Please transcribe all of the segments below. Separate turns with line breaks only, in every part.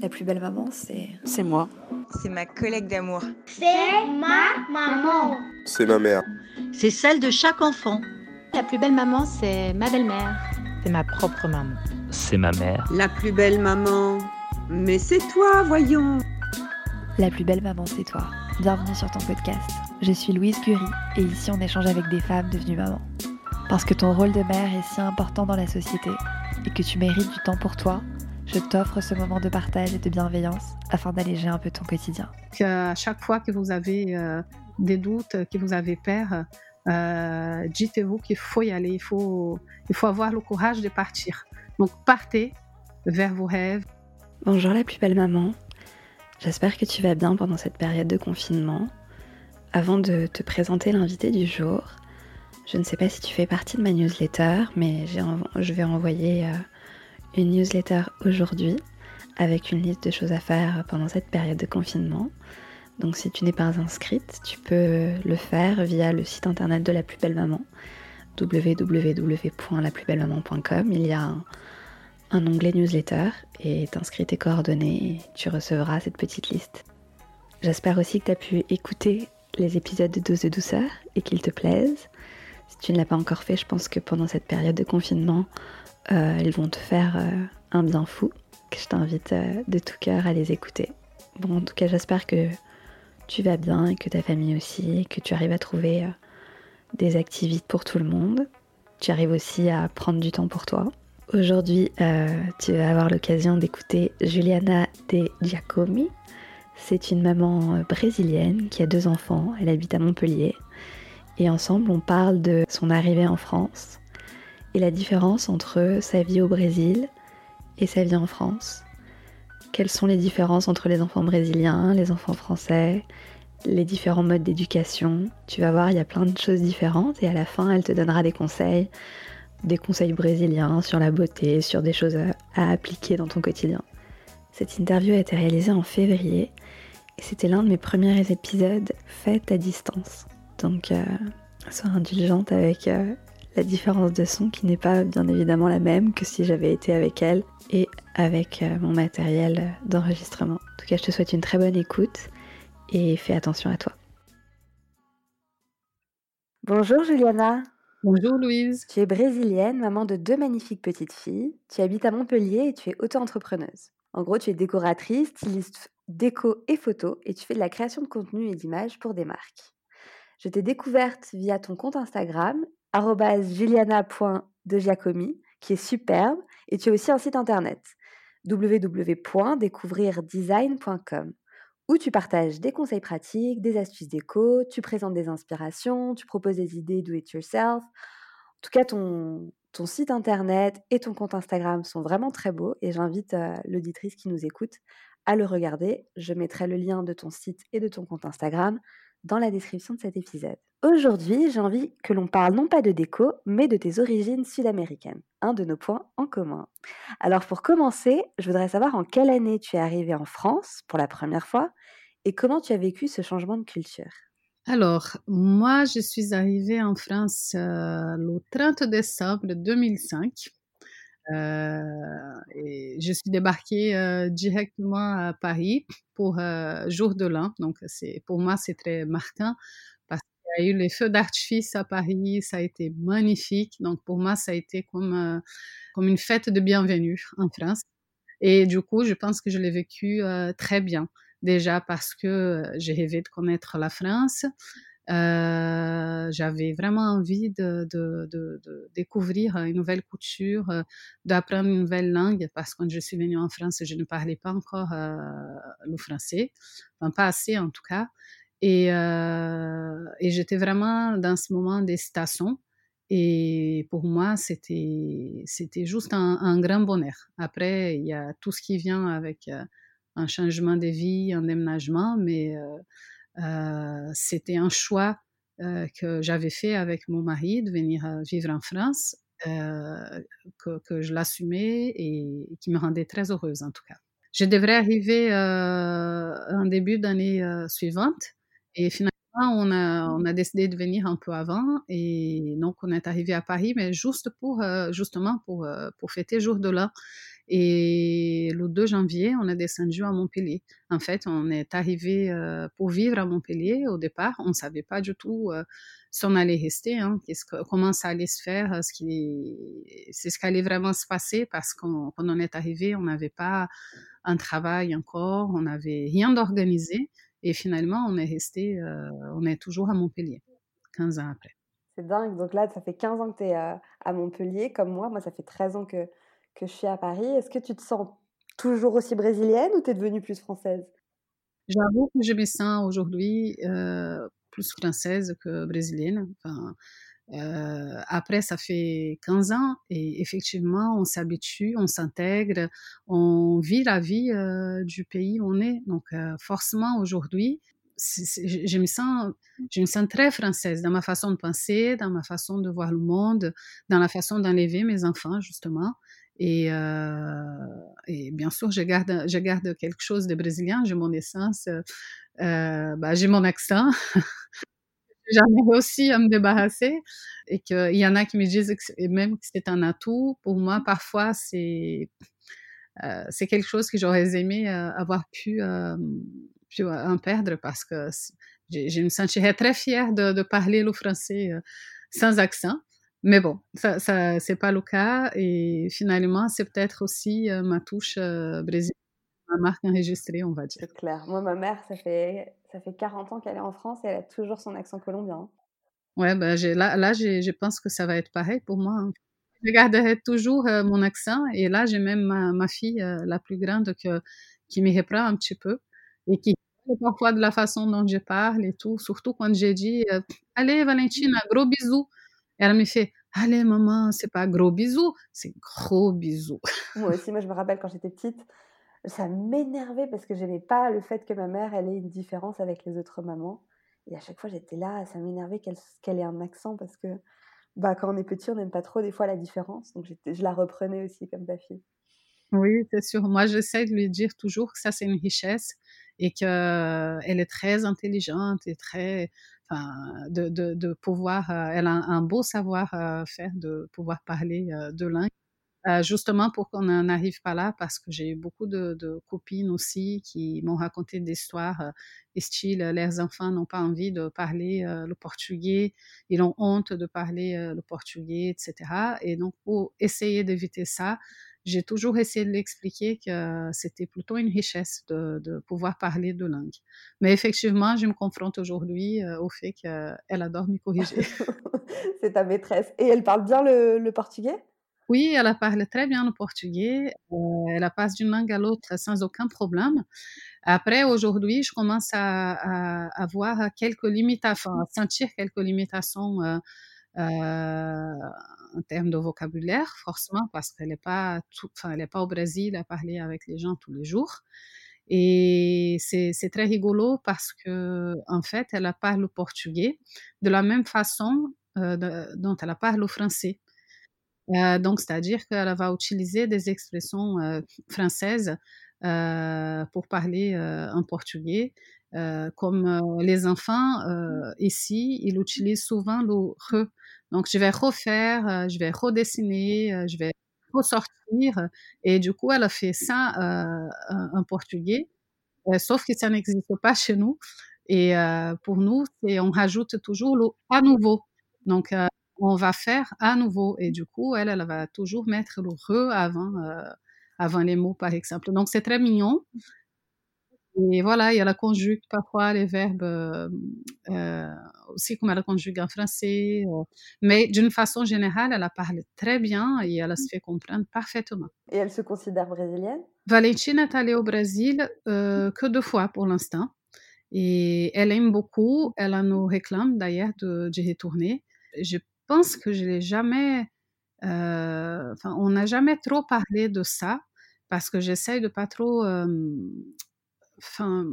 La plus belle maman, c'est.
C'est moi.
C'est ma collègue d'amour.
C'est ma maman.
C'est ma mère.
C'est celle de chaque enfant.
La plus belle maman, c'est ma belle-mère.
C'est ma propre maman.
C'est ma mère.
La plus belle maman. Mais c'est toi, voyons.
La plus belle maman, c'est toi. Bienvenue sur ton podcast. Je suis Louise Curie et ici on échange avec des femmes devenues mamans. Parce que ton rôle de mère est si important dans la société et que tu mérites du temps pour toi, je t'offre ce moment de partage et de bienveillance afin d'alléger un peu ton quotidien.
À chaque fois que vous avez euh, des doutes, que vous avez peur, euh, dites-vous qu'il faut y aller, il faut, il faut avoir le courage de partir. Donc partez vers vos rêves.
Bonjour la plus belle maman, j'espère que tu vas bien pendant cette période de confinement. Avant de te présenter l'invité du jour, je ne sais pas si tu fais partie de ma newsletter, mais je vais envoyer... Euh, une newsletter aujourd'hui avec une liste de choses à faire pendant cette période de confinement. Donc si tu n'es pas inscrite, tu peux le faire via le site internet de la plus belle maman www.laplusbellemaman.com. Il y a un, onglet newsletter et t'inscris tes coordonnées et tu recevras cette petite liste. J'espère aussi que tu as pu écouter les épisodes de Dose de douceur et qu'ils te plaisent. Si tu ne l'as pas encore fait, je pense que pendant cette période de confinement, euh, elles vont te faire euh, un bien fou, je t'invite euh, de tout cœur à les écouter. Bon, en tout cas, j'espère que tu vas bien et que ta famille aussi, que tu arrives à trouver des activités pour tout le monde. Tu arrives aussi à prendre du temps pour toi. Aujourd'hui, tu vas avoir l'occasion d'écouter Juliana De Giacomi. C'est une maman brésilienne qui a deux enfants. Elle habite à Montpellier. Et ensemble, on parle de son arrivée en France, et la différence entre sa vie au Brésil et sa vie en France? Quelles sont les différences entre les enfants brésiliens, les enfants français, les différents modes d'éducation? Tu vas voir, il y a plein de choses différentes et à la fin, elle te donnera des conseils, des conseils brésiliens sur la beauté, sur des choses à, appliquer dans ton quotidien. Cette interview a été réalisée en février et c'était l'un de mes premiers épisodes faits à distance. Donc, euh, sois indulgente avec euh, la différence de son qui n'est pas bien évidemment la même que si j'avais été avec elle et avec euh, mon matériel d'enregistrement. En tout cas, je te souhaite une très bonne écoute et fais attention à toi. Bonjour Juliana.
Bonjour Louise.
Tu es brésilienne, maman de deux magnifiques petites filles. Tu habites à Montpellier et tu es auto-entrepreneuse. En gros, tu es décoratrice, styliste déco et photo et tu fais de la création de contenu et d'images pour des marques. Je t'ai découverte via ton compte Instagram juliana.degiacomi, qui est superbe, et tu as aussi un site internet www.découvrirdesign.com où tu partages des conseils pratiques, des astuces déco, tu présentes des inspirations, tu proposes des idées do it yourself. En tout cas, ton, site internet et ton compte Instagram sont vraiment très beaux et j'invite euh, l'auditrice qui nous écoute à le regarder. Je mettrai le lien de ton site et de ton compte Instagram dans la description de cet épisode. Aujourd'hui, j'ai envie que l'on parle non pas de déco, mais de tes origines sud-américaines, un de nos points en commun. Alors pour commencer, je voudrais savoir en quelle année tu es arrivée en France pour la première fois et comment tu as vécu ce changement de culture.
Alors, moi, je suis arrivée en France euh, le 30 décembre 2005. Euh, je suis débarquée euh, directement à Paris pour jour de l'an. Donc, pour moi, c'est très marquant y a eu les feux d'artifice à Paris, ça a été magnifique. Donc pour moi, ça a été comme, euh, comme une fête de bienvenue en France. Et du coup, je pense que je l'ai vécu euh, très bien. Déjà parce que euh, j'ai rêvé de connaître la France. j'avais vraiment envie de, de, de, découvrir une nouvelle culture, d'apprendre une nouvelle langue, parce que quand je suis venue en France, je ne parlais pas encore le français, enfin pas assez en tout cas. Et, euh, et j'étais vraiment dans ce moment d'excitation. Et pour moi, c'était, c'était juste un, grand bonheur. Après, il y a tout ce qui vient avec euh, un changement de vie, un déménagement, mais euh, c'était un choix que j'avais fait avec mon mari de venir vivre en France, que, je l'assumais et qui me rendait très heureuse en tout cas. Je devrais arriver en début d'année suivante, et finalement, on a, décidé de venir un peu avant et donc on est arrivé à Paris, mais juste pour, euh, justement pour, euh, pour fêter jour de l'an. Et le 2 2 janvier, on est descendu à Montpellier. En fait, on est arrivé euh, pour vivre à Montpellier au départ. On ne savait pas du tout euh, si on allait rester, hein, comment ça allait se faire, ce qui, c'est ce qui allait vraiment se passer parce qu'on, quand on est arrivé, on n'avait pas un travail encore, on n'avait rien d'organisé. Et finalement, on est resté, on est toujours à Montpellier, 15 ans après.
C'est dingue. Donc là, ça fait 15 ans que tu es à Montpellier, comme moi. Moi, ça fait 13 ans que, que je suis à Paris. Est-ce que tu te sens toujours aussi brésilienne ou tu es devenue plus française?
J'avoue que je me sens aujourd'hui euh, plus française que brésilienne. Enfin, euh, après, ça fait 15 ans et effectivement, on s'habitue, on s'intègre, on vit la vie euh, du pays où on est. Donc, forcément, aujourd'hui, je me sens très française dans ma façon de penser, dans ma façon de voir le monde, dans la façon d'enlever mes enfants justement. Et, euh, bien sûr, je garde, quelque chose de brésilien. J'ai mon essence, euh, bah, j'ai mon accent. J'aimerais aussi à me débarrasser. Et qu'il y en a qui me disent même que c'est un atout. Pour moi, parfois, c'est euh, quelque chose que j'aurais aimé avoir pu, pu en perdre parce que je, me sentirais très fière de, parler le français sans accent. Mais bon, ça, ça c'est pas le cas. Et finalement, c'est peut-être aussi euh, ma touche euh, brésilienne, ma marque enregistrée, on va dire.
C'est clair. Moi, ma mère, ça fait, ça fait 40 ans qu'elle est en France et elle a toujours son accent colombien. Hein.
Ouais, ben, là, là je pense que ça va être pareil pour moi. Hein. Je garderai toujours euh, mon accent. Et là, j'ai même ma, ma fille, la plus grande, que, qui me reprend un petit peu et qui parfois de la façon dont je parle et tout. Surtout quand j'ai dit Allez, Valentine, gros bisous. Elle me fait Allez, maman, c'est pas gros bisous, c'est gros bisous.
Moi aussi, moi, je me rappelle quand j'étais petite, ça m'énervait parce que j'aimais pas le fait que ma mère, elle ait une différence avec les autres mamans. Et à chaque fois, j'étais là, ça m'énervait qu'elle ait un accent parce que bah, quand on est petit, on n'aime pas trop des fois la différence. Donc, je la reprenais aussi comme ta fille.
Oui, c'est sûr. Moi, j'essaie de lui dire toujours que ça, c'est une richesse et qu'elle est très intelligente et très de, de, de, pouvoir, euh, elle a un, beau savoir-faire euh, de pouvoir parler euh, de langue. Justement pour qu'on n'en arrive pas là, parce que j'ai beaucoup de, de, copines aussi qui m'ont raconté des histoires, style, leurs enfants n'ont pas envie de parler le portugais, ils ont honte de parler le portugais, etc. Et donc, pour essayer d'éviter ça, j'ai toujours essayé de l'expliquer que c'était plutôt une richesse de, de, pouvoir parler deux langues. Mais effectivement, je me confronte aujourd'hui euh, au fait qu'elle adore me corriger.
C'est ta maîtresse. Et elle parle bien le, le portugais?
Oui, elle parle très bien le portugais. Euh, elle passe d'une langue à l'autre sans aucun problème. Après, aujourd'hui, je commence à, à, voir quelques limitations, à sentir quelques limitations. Euh, euh, en termes de vocabulaire, forcément, parce qu'elle n'est pas, enfin, elle est pas au Brésil à parler avec les gens tous les jours. Et c'est très rigolo parce que, en fait, elle parle le portugais de la même façon dont elle parle le français. Euh, donc, c'est-à-dire qu'elle va utiliser des expressions euh, françaises euh, pour parler en portugais. comme les enfants ici, ils utilisent souvent le re donc, je vais refaire, je vais redessiner, je vais ressortir. Et du coup, elle a fait ça en portugais, sauf que ça n'existe pas chez nous. Et pour nous, on rajoute toujours le à nouveau. Donc, on va faire à nouveau. Et du coup, elle, elle va toujours mettre le re avant, avant les mots, par exemple. Donc, c'est très mignon. Et voilà, la conjugue parfois les verbes euh, euh, aussi comme elle conjugue en français. Euh, mais d'une façon générale, elle parle très bien et elle se fait comprendre parfaitement.
Et elle se considère brésilienne?
Valentina est allée au Brésil que deux fois pour l'instant. Et elle aime beaucoup. Elle nous réclame d'ailleurs de, de, retourner. Pense que je l'ai jamais. Enfin, on n'a jamais trop parlé de ça parce que j'essaye de pas trop enfin,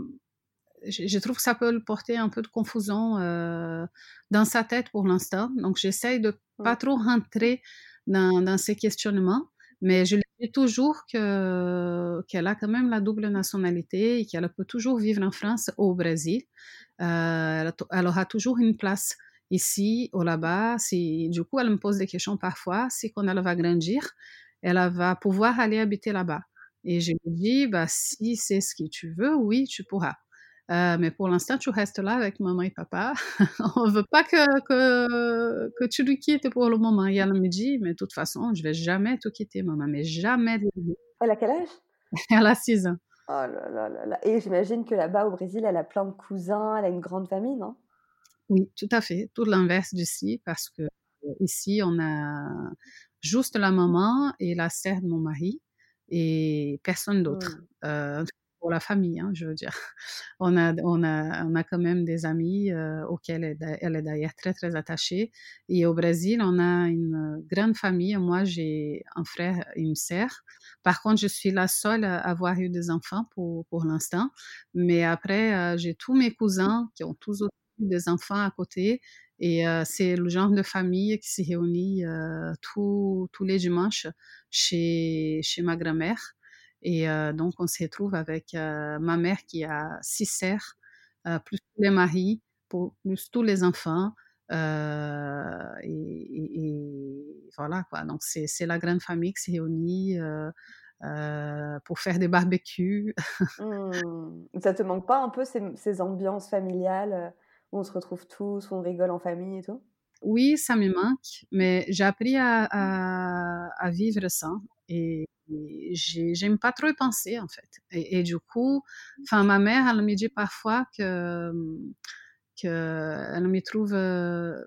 je, trouve que ça peut le porter un peu de confusion euh, dans sa tête pour l'instant. Donc, j'essaye de pas trop rentrer dans, dans ces questionnements, mais je lui dis toujours que, qu'elle a quand même la double nationalité et qu'elle peut toujours vivre en France ou au Brésil. Euh, elle, aura toujours une place ici ou là-bas. Si, du coup, elle me pose des questions parfois. Si quand elle va grandir, elle va pouvoir aller habiter là-bas. Et je lui dis, bah, si c'est ce que tu veux, oui, tu pourras. Euh, mais pour l'instant, tu restes là avec maman et papa. On ne veut pas que, que, que, tu lui quittes pour le moment. Et elle me dit, mais de toute façon, je ne vais jamais te quitter, maman, mais jamais
Elle a quel âge?
Elle a 6 ans.
Oh là là là là. Et j'imagine que là-bas au Brésil, elle a plein de cousins, elle a une grande famille, non?
Oui, tout à fait. Tout l'inverse d'ici, parce que ici, on a juste la maman et la sœur de mon mari et personne d'autre. Mmh. Euh, pour la famille, hein, je veux dire. On a, on a, on a quand même des amis euh, auxquels elle, elle est d'ailleurs très, très attachée. Et au Brésil, on a une grande famille. Moi, j'ai un frère et une sœur. Par contre, je suis la seule à avoir eu des enfants pour, pour l'instant. Mais après, euh, j'ai tous mes cousins qui ont tous des enfants à côté. Et euh, c'est le genre de famille qui se réunit euh, tous, tous les dimanches chez, chez ma grand-mère. Et euh, donc, on se retrouve avec ma mère qui a six sœurs, plus les maris, plus tous les enfants. Et, voilà quoi. Donc, c'est la grande famille qui se réunit. Pour faire des barbecues.
mmh. Ça te manque pas un peu ces, ces, ambiances familiales on se retrouve tous, on rigole en famille et tout?
Oui, ça me manque, mais j'ai appris à, vivre ça. Et, j'aime pas trop y penser en fait. Et, du coup, enfin ma mère, elle me dit parfois que elle me trouve euh,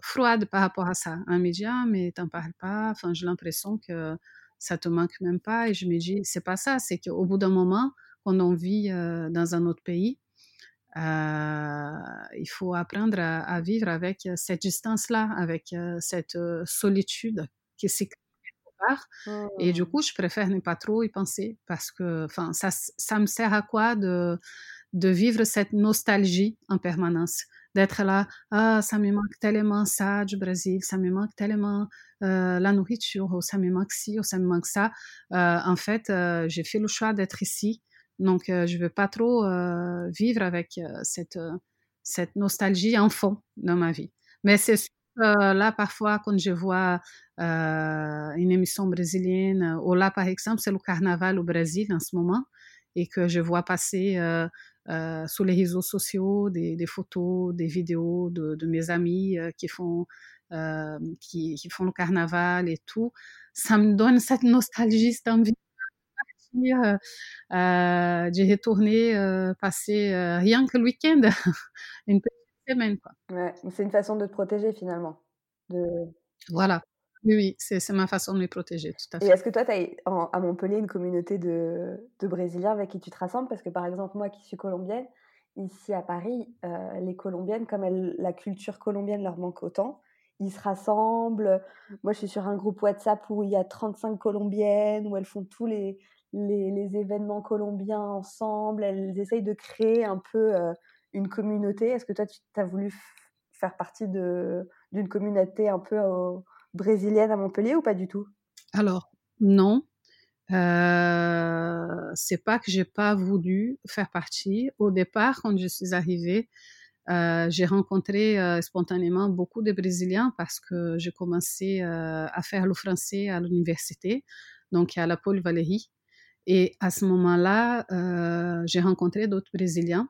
froide par rapport à ça. Elle me dit ah mais t'en parles pas. Enfin j'ai l'impression que ça te manque même pas. Et je me dis c'est pas ça, c'est qu'au bout d'un moment, quand on vit euh, dans un autre pays, il faut apprendre à, à, vivre avec cette distance-là, avec euh, cette euh, solitude qui s'est et du mmh. coup, je préfère ne pas trop y penser parce que enfin, ça, ça me sert à quoi de, de vivre cette nostalgie en permanence? D'être là, ah, ça me manque tellement ça du Brésil, ça me manque tellement euh, la nourriture, ou ça me manque ci, ou ça me manque ça. Euh, en fait, euh, j'ai fait le choix d'être ici, donc je ne veux pas trop vivre avec cette, cette nostalgie en fond dans ma vie. Mais c'est euh, là, parfois, quand je vois euh, une émission brésilienne, ou là, par exemple, c'est le carnaval au Brésil en ce moment, et que je vois passer euh, euh sur les réseaux sociaux des, participar des vidéos de, mes amis euh, qui font euh, qui, qui, font le carnaval et tout, ça me donne cette nostalgie, cette envie de partir, de retourner, passer rien que le week-end, une petite Quoi.
Ouais, c'est une façon de te protéger finalement. De...
Voilà. Oui, oui c'est ma façon de me protéger, tout à fait.
Et est-ce que toi, tu as à Montpellier une communauté de, de, Brésiliens avec qui tu te rassembles? Parce que par exemple, moi qui suis colombienne, ici à Paris, euh, les Colombiennes, comme elles, la culture colombienne leur manque autant, ils se rassemblent. Moi, je suis sur un groupe WhatsApp où il y a 35 Colombiennes, où elles font tous les, les, événements colombiens ensemble. Elles essayent de créer un peu... Euh, une communauté Est-ce que toi, tu as voulu faire partie d'une communauté un peu euh, brésilienne à Montpellier ou pas du tout?
Alors, non. Euh, c'est pas que j'ai pas voulu faire partie. Au départ, quand je suis arrivée, euh, j'ai rencontré spontanément beaucoup de Brésiliens parce que j'ai commencé à faire le français à l'université, donc à la Paul Valéry. Et à ce moment-là, euh, j'ai rencontré d'autres Brésiliens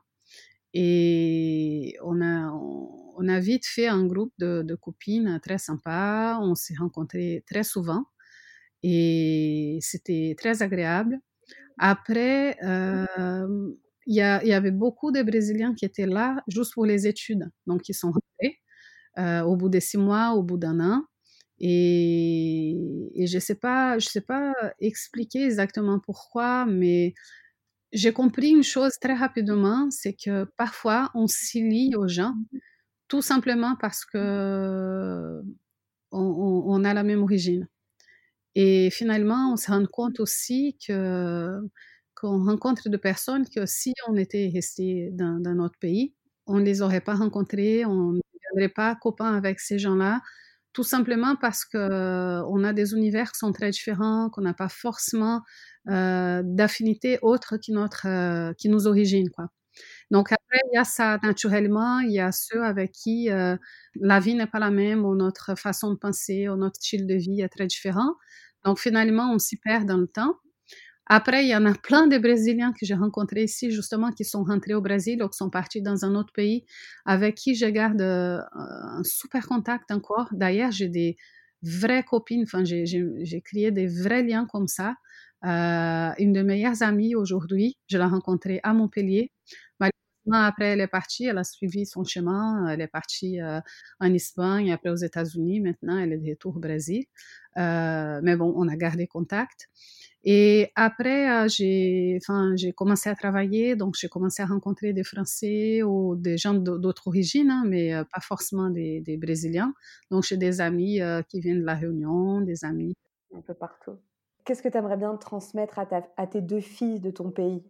et on a, vite fait un groupe de, copines très sympa. On s'est rencontrés très souvent et c'était très agréable. Après, euh, il y, avait beaucoup de Brésiliens qui étaient là juste pour les études. Donc, ils sont rentrés euh, au bout de six mois, au bout d'un an. Et, et je ne sais, pas, je sais pas expliquer exactement pourquoi, mais j'ai compris une chose très rapidement, c'est que parfois on s'y lie aux gens tout simplement parce que on, on, on, a la même origine. Et finalement, on se rend compte aussi que qu'on rencontre des personnes que si on était resté dans, dans notre pays, on ne les aurait pas rencontrés, on ne deviendrait pas copains avec ces gens-là, tout simplement parce que on a des univers qui sont très différents, qu'on n'a pas forcément euh, d'affinités autres qui, notre, euh, qui nos origines. Quoi. Donc après, il y a ça naturellement, il y a ceux avec qui euh, la vie n'est pas la même, ou notre façon de penser, ou notre style de vie est très différent. Donc finalement, on s'y perd dans le temps. Après, il y en a plein de Brésiliens que j'ai rencontrés ici, justement, qui sont rentrés au Brésil ou qui sont partis dans un autre pays, avec qui je garde euh, un super contact encore. D'ailleurs, j'ai des vraies copines, enfin, j'ai créé des vrais liens comme ça. Euh, une de mes meilleures amies aujourd'hui, je l'ai rencontrée à Montpellier. Malheureusement, après, elle est partie, elle a suivi son chemin, elle est partie euh, en Espagne, après aux États-Unis. Maintenant, elle est de retour au Brésil. mais bon, on a gardé contact. Et après, euh, j'ai, enfin, j'ai commencé à travailler, donc j'ai commencé à rencontrer des Français ou des gens d'autres origines, hein, mais euh, pas forcément des, des, Brésiliens. Donc j'ai des amis euh, qui viennent de la Réunion, des amis
un peu partout. Qu'est-ce que tu aimerais bien transmettre à, ta, à, tes deux filles de ton pays?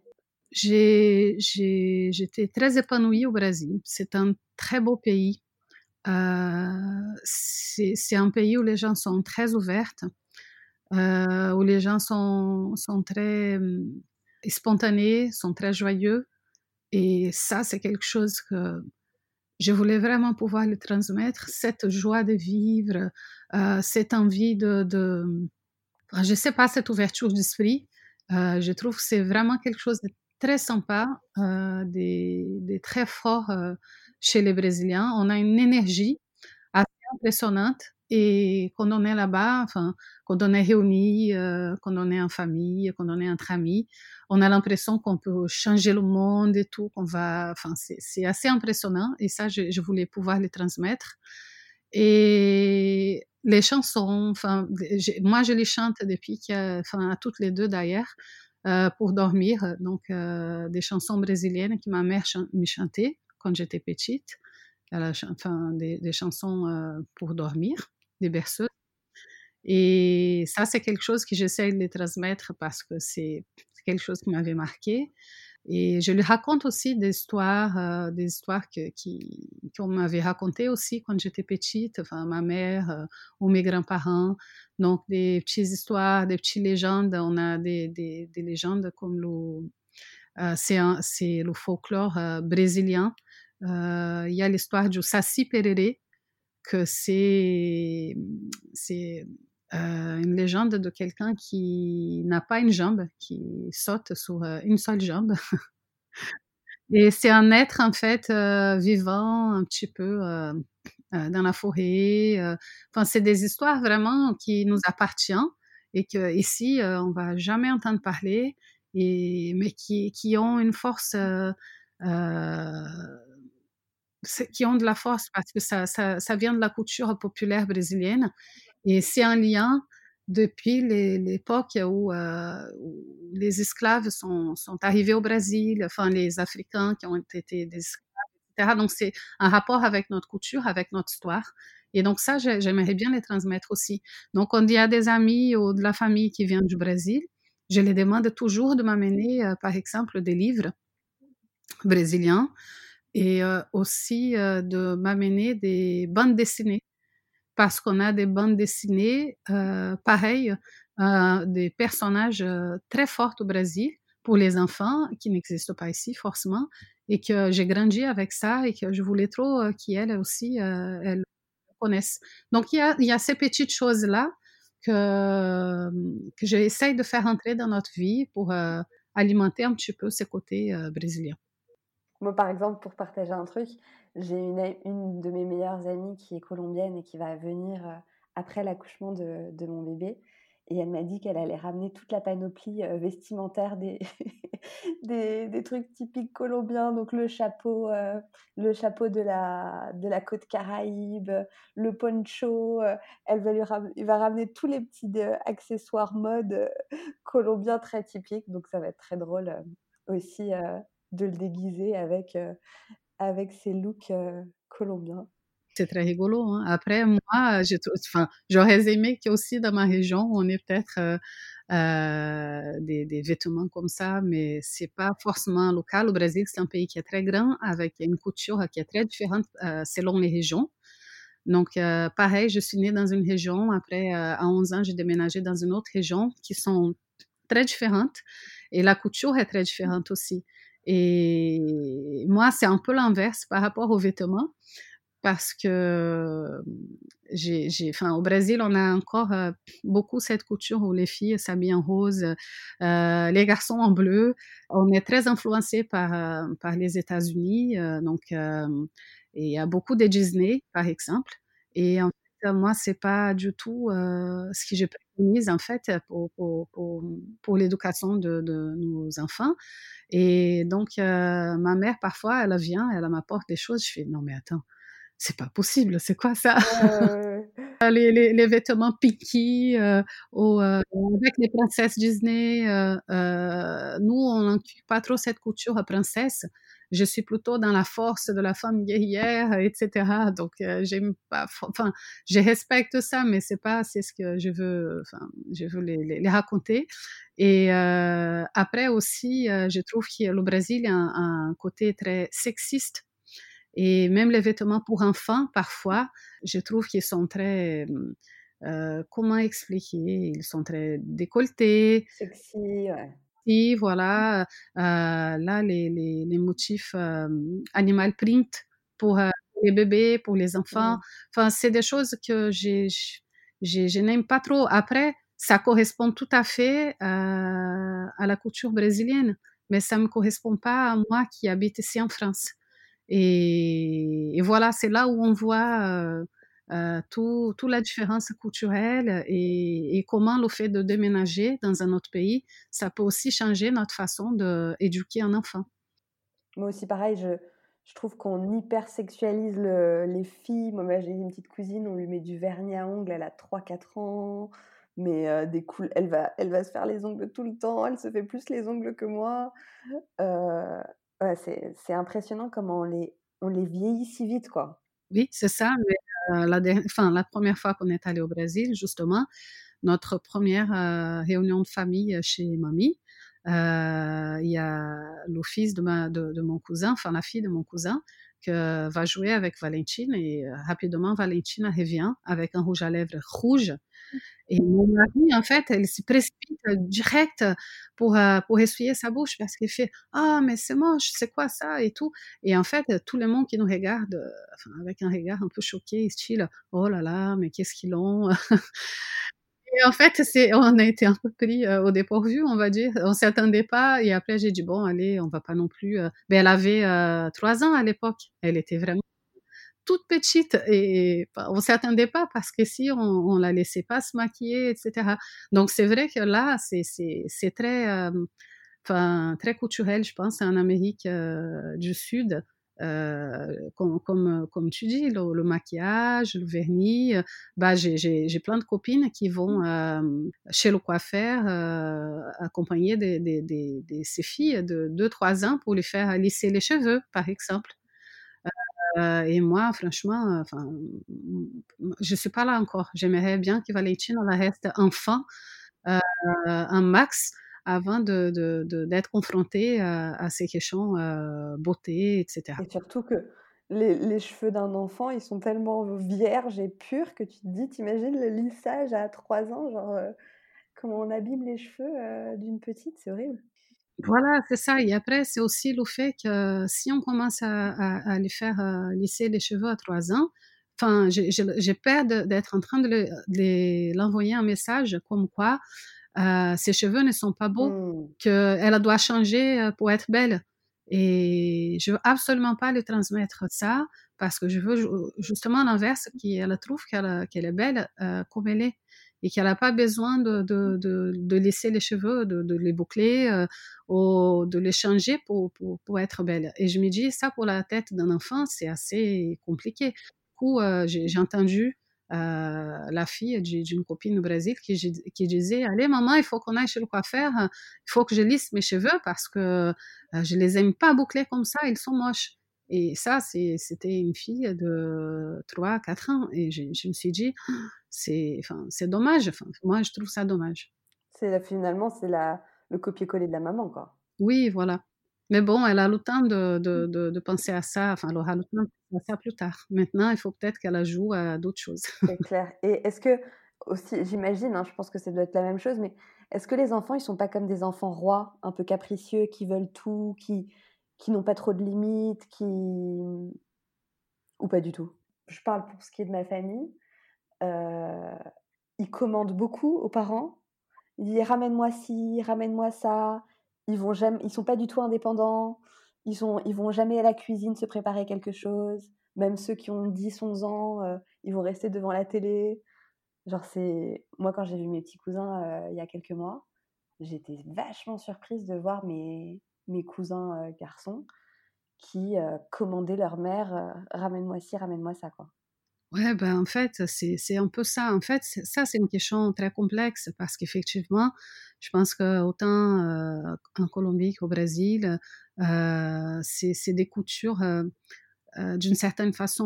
J'étais très épanouie au Brésil. C'est un très beau pays. c'est un pays où les gens sont très ouverts. Euh, où les gens sont, très hum, spontanés, sont très joyeux. Et ça, c'est quelque chose que je voulais vraiment pouvoir le transmettre, cette joie de vivre, euh, cette envie de, je ne sais pas, cette ouverture d'esprit. Euh, je trouve que c'est vraiment quelque chose de très sympa, de, très fort chez les Brésiliens. On a une énergie assez impressionnante et quand on est là-bas, enfin, quand on est réunis, euh, quand on est en famille, quand on est entre amis, on a l'impression qu'on peut changer le monde et tout, qu'on va, enfin, c'est assez impressionnant. Et ça, je, voulais pouvoir le transmettre. Et les chansons, enfin, moi, je les chante depuis, enfin, à toutes les deux d'ailleurs, euh, pour dormir. Donc, euh, des chansons brésiliennes que ma mère me chantait quand j'étais petite. enfin, des chansons pour dormir des berceuses. Et ça, c'est quelque chose que j'essaie de transmettre parce que c'est quelque chose qui m'avait marqué. Et je lui raconte aussi des histoires, euh, des histoires que, qui, qu'on m'avait racontées aussi quand j'étais petite, enfin ma mère euh, ou mes grands-parents. Donc des petites histoires, des petites légendes. On a des, des, des légendes comme le, euh, c'est, c'est le folklore brésilien. Il y a l'histoire du Saci Pererê, que c'est euh, une légende de quelqu'un qui n'a pas une jambe, qui saute sur euh, une seule jambe. Et c'est un être en fait euh, vivant un petit peu dans la forêt. Enfin, c'est des histoires vraiment qui nous appartiennent et que ici on va jamais entendre parler, et mais qui, qui ont une force qui ont de la force parce que ça, ça, vient de la culture populaire brésilienne et c'est un lien depuis l'époque où, euh, où, les esclaves sont, sont, arrivés au Brésil, enfin les Africains qui ont été des esclaves, etc. Donc c'est un rapport avec notre culture, avec notre histoire. Et donc ça, j'aimerais bien les transmettre aussi. Donc il y a des amis ou de la famille qui viennent du Brésil, je les demande toujours de m'amener, euh, par exemple, des livres brésiliens et aussi de m'amener des bandes dessinées parce qu'on a des bandes dessinées euh, pareilles, des personnages très forts au Brésil pour les enfants qui n'existent pas ici forcément et que j'ai grandi avec ça et que je voulais trop qu'elles aussi elles connaissent. Donc il y a, y a ces petites choses là que, que j'essaye de faire entrer dans notre vie pour alimenter un petit peu ces côtés brésiliens.
Moi, par exemple, pour partager un truc, j'ai une, une de mes meilleures amies qui est colombienne et qui va venir euh, après l'accouchement de, de, mon bébé. Et elle m'a dit qu'elle allait ramener toute la panoplie euh, vestimentaire des, des, des, trucs typiques colombiens, donc le chapeau, euh, le chapeau de la, de la côte caraïbe, le poncho. elle va, lui va ramener tous les petits accessoires mode colombiens très typiques. Donc ça va être très drôle aussi de le déguiser avec, euh, avec ses looks euh, colombiens.
C'est très rigolo. Hein. Après, moi, j'aurais aimé qu'aussi dans ma région, on ait peut-être euh, des, vêtements comme ça, mais c'est pas forcément local. Au Brésil, c'est un pays qui est très grand, avec une couture qui est très différente selon les régions. Donc, pareil, je suis née dans une région. Après, à 11 ans, j'ai déménagé dans une autre région qui sont très différentes. Et la couture est très différente aussi. Et moi, c'est un peu l'inverse par rapport aux vêtements. parce que j'ai, enfin, au Brésil, on a encore beaucoup cette couture où les filles s'habillent en rose, les garçons en bleu. On est très influencé par, par les États-Unis, donc il y a beaucoup de Disney, par exemple. Moi, c'est pas du tout ce que je préconise en fait pour, pour, pour, pour l'éducation de, de, nos enfants. Et donc, ma mère, parfois, elle vient, elle m'apporte des choses. Je fais, non, mais attends, c'est pas possible, c'est quoi ça? Les, les, les, vêtements piqués euh, euh, avec les princesses Disney. Euh, euh nous, on n'inculque pas trop cette couture à princesse. Je suis plutôt dans la force de la femme guerrière, etc. Donc, j'aime pas. Enfin, je respecte ça, mais c'est pas c'est ce que je veux. Enfin, je veux les, raconter. Et après aussi, je trouve que le Brésil a un, côté très sexiste et même les vêtements pour enfants, parfois, je trouve qu'ils sont très... Euh, comment expliquer? Ils sont très décolletés.
Sexy, ouais.
Et voilà, euh, là, les, les, les motifs euh, animal print pour les bébés, pour les enfants. Enfin, c'est des choses que j'ai, je n'aime pas trop. Après, ça correspond tout à fait à la couture brésilienne, mais ça ne me correspond pas à moi qui habite ici en France. Et, voilà, c'est là où on voit euh, euh, tout, la différence culturelle et, comment le fait de déménager dans un autre pays, ça peut aussi changer notre façon d'éduquer un enfant.
Moi aussi, pareil, je, je trouve qu'on hypersexualise le, les filles. Moi, j'ai une petite cousine, on lui met du vernis à ongles, elle a 3-4 ans, mais euh, des cool... elle, va, elle va se faire les ongles tout le temps, elle se fait plus les ongles que moi. Euh, c'est impressionnant comment on les, on les vieillit si vite, quoi.
Oui, c'est ça. Mais, la, enfin, la première fois qu'on est allé au Brésil, justement, notre première réunion de famille chez mamie, il y a le fils de, de, mon cousin, enfin la fille de mon cousin, va jouer avec Valentine et rapidement Valentine revient avec un rouge à lèvres rouge. Et mon mari, en fait, elle se précipite direct pour, euh, pour essuyer sa bouche parce qu'elle fait Ah, mais c'est moche, c'est quoi ça? et tout. Et en fait, tout le monde qui nous regarde enfin, avec un regard un peu choqué, style Oh là là, mais qu'est-ce qu'ils ont? Et en fait, on a été un peu pris euh, au dépourvu, on va dire. On s'y attendait pas. Et après, j'ai dit bon, allez, on va pas non plus. Euh. Ben, elle avait trois ans à l'époque. Elle était vraiment toute petite et on s'attendait pas parce que si on, on la laissait pas se maquiller, etc. Donc c'est vrai que là, c'est c'est très euh, enfin très culturel, je pense, en Amérique euh, du Sud. Euh, comme, tu dis, le, maquillage, le vernis. Bah, j'ai plein de copines qui vont euh, chez le coiffeur euh, accompagner des, ces filles de 2-3 ans pour les faire lisser les cheveux, par exemple. Euh, et moi, franchement, je suis pas là encore. J'aimerais bien que Valentina reste enfant euh, un max avant de, de, d'être confrontée à, à, ces questions euh, beauté, etc.
Et surtout que les, les cheveux d'un enfant, ils sont tellement vierges et purs que tu te dis, t'imagines le lissage à 3 ans, genre comment on abîme les cheveux d'une petite, c'est horrible.
Voilà, c'est ça. Et après, c'est aussi le fait que si on commence à, à, à les faire euh, lisser les cheveux à trois ans, enfin, j'ai peur d'être en train de l'envoyer un message comme quoi euh, ses cheveux ne sont pas beaux, mmh. qu'elle doit changer euh, pour être belle. Et je veux absolument pas lui transmettre ça parce que je veux justement l'inverse, qu'elle trouve qu'elle est belle euh, comme elle est et qu'elle n'a pas besoin de, de, de, de, laisser les cheveux, de, de les boucler euh, ou de les changer pour, pour, pour, être belle. Et je me dis, ça pour la tête d'un enfant, c'est assez compliqué. Du coup, euh, j'ai entendu euh, la fille d'une copine au Brésil qui, qui, disait Allez, maman, il faut qu'on aille chez le coiffeur, il faut que je lisse mes cheveux parce que euh, je les aime pas boucler comme ça, ils sont moches. Et ça, c'était une fille de 3, 4 ans. Et je, je me suis dit, c'est enfin, dommage. Enfin, moi, je trouve ça dommage.
Finalement, c'est le copier-coller de la maman, quoi.
Oui, voilà. Mais bon, elle a le temps de, de, de, penser à ça. Enfin, elle aura le temps de penser à ça plus tard. Maintenant, il faut peut-être qu'elle joue à d'autres choses.
C'est clair. Et est-ce que, aussi, j'imagine, hein, je pense que ça doit être la même chose, mais est-ce que les enfants, ils sont pas comme des enfants rois, un peu capricieux, qui veulent tout, qui qui n'ont pas trop de limites, qui... Ou pas du tout?
Je parle pour ce qui est de ma famille, euh, ils commandent beaucoup aux parents. Ils disent ramène-moi ci, ramène-moi ça. Ils vont jamais, ils sont pas du tout indépendants. Ils sont, ils vont jamais à la cuisine se préparer quelque chose. Même ceux qui ont 10, 11 ans, euh, ils vont rester devant la télé. Genre c'est, moi quand j'ai vu mes petits cousins euh, il y a quelques mois, j'étais vachement surprise de voir mes, mes cousins garçons qui commandaient leur mère ramène-moi ci, ramène-moi ça quoi.
Ouais, ben en fait, c'est un peu ça. En fait, ça, c'est une question très complexe parce qu'effectivement, je pense que autant euh, en Colombie qu'au Brésil, euh, c'est des coutures euh, d'une certaine façon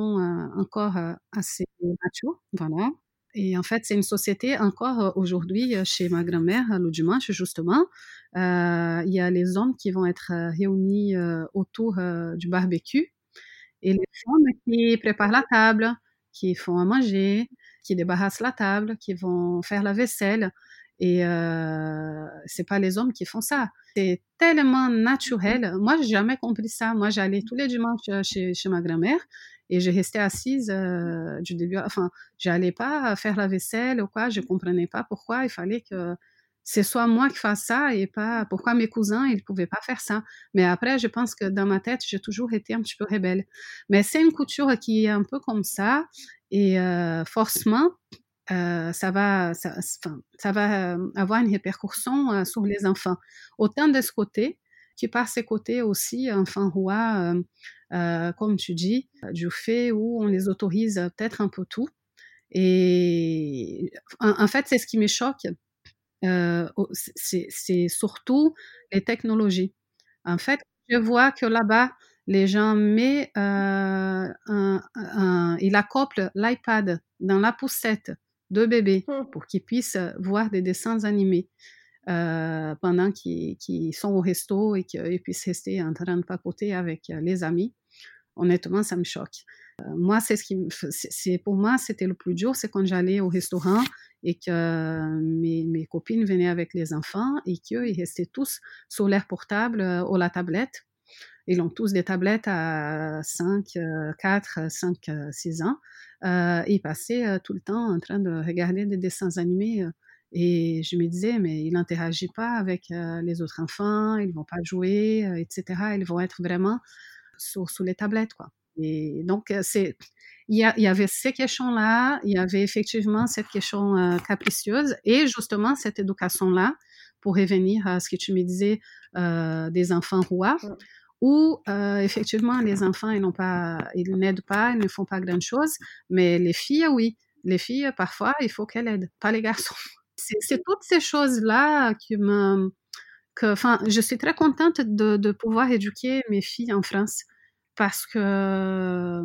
encore assez macho, voilà. Et en fait, c'est une société encore aujourd'hui chez ma grand-mère le dimanche justement. il y a les hommes qui vont être réunis autour du barbecue et les femmes qui préparent la table qui font à manger, qui débarrassent la table, qui vont faire la vaisselle. Et euh, c'est pas les hommes qui font ça. C'est tellement naturel. Moi, j'ai jamais compris ça. Moi, j'allais tous les dimanches euh, chez, chez ma grand-mère et j'ai resté assise euh, du début. Enfin, j'allais pas faire la vaisselle ou quoi. Je comprenais pas pourquoi il fallait que c'est soit moi qui fasse ça et pas pourquoi mes cousins ils pouvaient pas faire ça. Mais après, je pense que dans ma tête, j'ai toujours été un petit peu rebelle. Mais c'est une couture qui est un peu comme ça et euh, forcément, euh, ça va, ça, va euh, avoir une répercussion sur les enfants. Autant de ce côté que par ce côté aussi, enfants roi, comme tu dis, du fait où on les autorise peut-être un peu tout. Et en, en fait, c'est ce qui me choque euh, c'est surtout les technologies. En fait, je vois que là-bas, les gens mettent, euh, un, un, ils accouplent l'iPad dans la poussette de bébé mmh. pour qu'ils puissent voir des dessins animés euh, pendant qu'ils sont au resto et qu'ils puissent rester en train de papoter avec les amis. Honnêtement, ça me choque. Euh, moi, c'est ce qui, c'est pour moi, c'était le plus dur, c'est quand j'allais au restaurant et que mes, mes, copines venaient avec les enfants et qu'ils restaient tous sur l'air portable euh, ou la tablette. Ils ont tous des tablettes à 5, 4, 5, 6 ans. Euh, ils passaient euh, tout le temps en train de regarder des dessins animés. Euh, et je me disais, mais il n'interagit pas avec euh, les autres enfants, ils vont pas jouer, etc. Ils vont être vraiment sur, sur les tablettes, quoi. Et donc, c'est il y, y, avait ces questions-là, il y avait effectivement cette question euh, capricieuse et justement cette éducation-là, pour revenir à ce que tu me disais euh, des enfants rois, où euh, effectivement les enfants ils n'ont pas, ils n'aident pas, ils ne font pas grand-chose, mais les filles oui, les filles parfois il faut qu'elles aident, pas les garçons. C'est toutes ces choses-là qui me, je suis très contente de, pouvoir éduquer mes filles en France parce que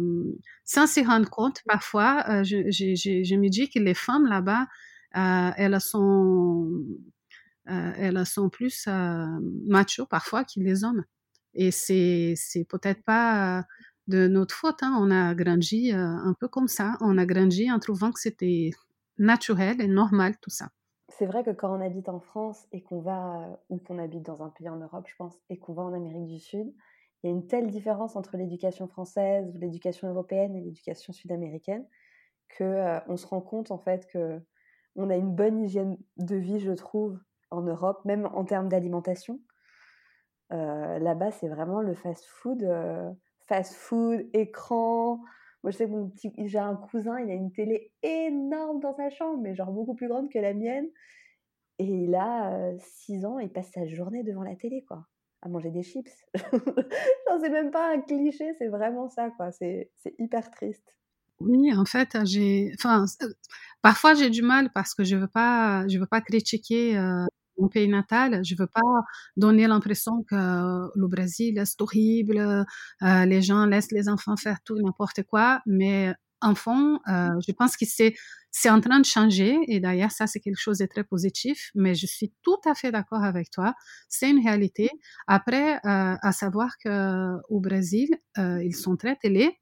sans s'y rendre compte, parfois, euh, je, me dis que les femmes là-bas, euh, elles sont, euh, plus macho parfois que les hommes. Et c'est, c'est peut-être pas de notre faute. Hein. On a grandi un peu comme ça. On a grandi en trouvant que c'était naturel et normal tout ça.
C'est vrai que quand on habite en France et qu'on va, ou qu'on habite dans un pays en Europe, je pense, et qu'on va en Amérique du Sud, il y a une telle différence entre l'éducation française l'éducation européenne et l'éducation sud-américaine que euh, on se rend compte en fait que on a une bonne hygiène de vie, je trouve, en Europe, même en termes d'alimentation. Euh, Là-bas, c'est vraiment le fast-food, euh, fast-food, écran. Moi, je sais que mon petit, j'ai un cousin, il a une télé énorme dans sa chambre, mais genre beaucoup plus grande que la mienne. Et il a 6 ans, il passe sa journée devant la télé, quoi à manger des chips. non, c'est même pas un cliché, c'est vraiment ça, quoi. C'est, c'est hyper triste.
Oui, en fait, j'ai, enfin, parfois j'ai du mal parce que je veux pas, je veux pas critiquer euh, mon pays natal. Je veux pas donner l'impression que le Brésil est horrible, euh, les gens laissent les enfants faire tout n'importe quoi, mais en fond, euh, je pense que c'est c'est en train de changer et d'ailleurs ça c'est quelque chose de très positif. Mais je suis tout à fait d'accord avec toi. C'est une réalité. Après, euh, à savoir que au Brésil, euh, ils sont très télés.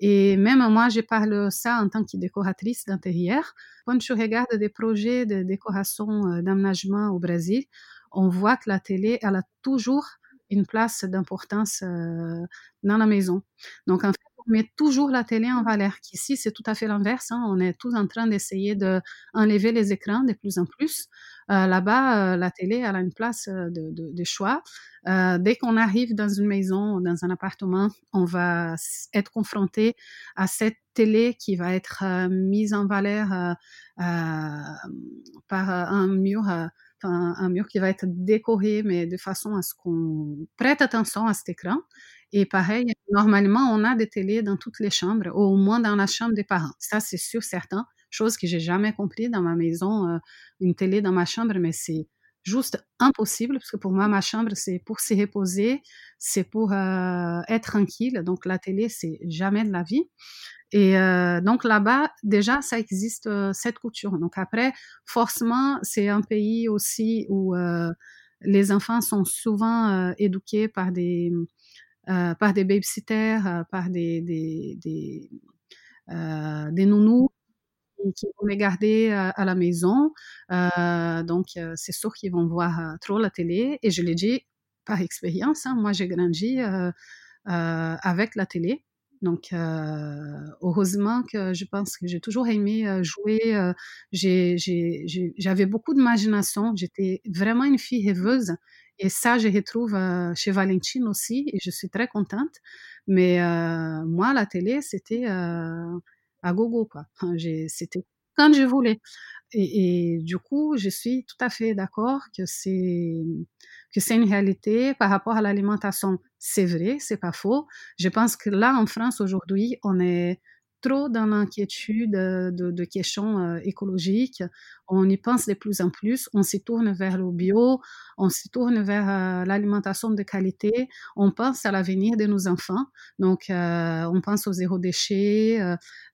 Et même moi, je parle ça en tant que décoratrice d'intérieur. Quand je regarde des projets de décoration euh, d'aménagement au Brésil, on voit que la télé, elle a toujours une place d'importance euh, dans la maison. Donc, en fait, met toujours la télé en valeur. Ici, c'est tout à fait l'inverse. Hein. On est tous en train d'essayer d'enlever les écrans de plus en plus. Euh, là-bas, euh, la télé, a une place euh, de, choix. dès qu'on arrive dans une maison, dans un appartement, on va être confronté à cette télé qui va être mise en valeur par un mur un, mur qui va être décoré, mais de façon à ce qu'on prête attention à cet écran. Et pareil, normalement, on a des télés dans toutes les chambres, au moins dans la chambre des parents. Ça, c'est sûr, certain. Chose que j'ai jamais compris dans ma maison, euh, une télé dans ma chambre, mais c'est juste impossible parce que pour moi, ma chambre, c'est pour s'y reposer, c'est pour euh, être tranquille. Donc, la télé, c'est jamais de la vie. Et euh, donc là-bas, déjà, ça existe cette couture. Donc après, forcément, c'est un pays aussi où les enfants sont souvent éduqués par des par des babysitters, par des des, des, des nounous qui vont les garder à la maison. donc c'est sûr qu'ils vont voir trop la télé. Et je l'ai dit par expérience. Hein, moi, j'ai grandi avec la télé. Donc, euh, heureusement que je pense que j'ai toujours aimé euh, jouer. Euh, j'avais beaucoup d'imagination. J'étais vraiment une fille rêveuse. Et ça, je retrouve chez Valentine aussi. Et je suis très contente. Mais moi, la télé, c'était à gogo, quoi. C'était quand je voulais. Et, du coup, je suis tout à fait d'accord que c'est que c'est une réalité par rapport à l'alimentation. C'est vrai, c'est pas faux. Je pense que là, en France aujourd'hui, on est trop dans l'inquiétude de, de, questions euh, écologiques. On y pense de plus en plus. On s'y tourne vers le bio, on s'y tourne vers euh, l'alimentation de qualité. On pense à l'avenir de nos enfants. Donc, euh, on pense au zéro déchet.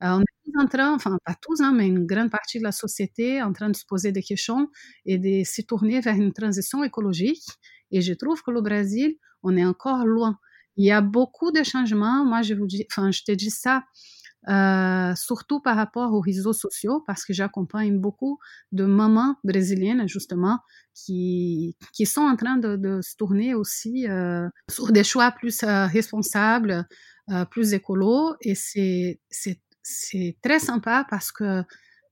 on est en train, enfin pas tous, hein, mais une grande partie de la société en train de se poser des questions et de se tourner vers une transition écologique. Et je trouve que le Brésil, on est encore loin. Il y a beaucoup de changements. Moi, je vous dis, enfin, je te dis ça euh, surtout par rapport aux réseaux sociaux, parce que j'accompagne beaucoup de mamans brésiliennes, justement, qui, qui sont en train de, se tourner aussi euh, sur des choix plus euh, responsables, plus écolos. Et c'est, très sympa parce que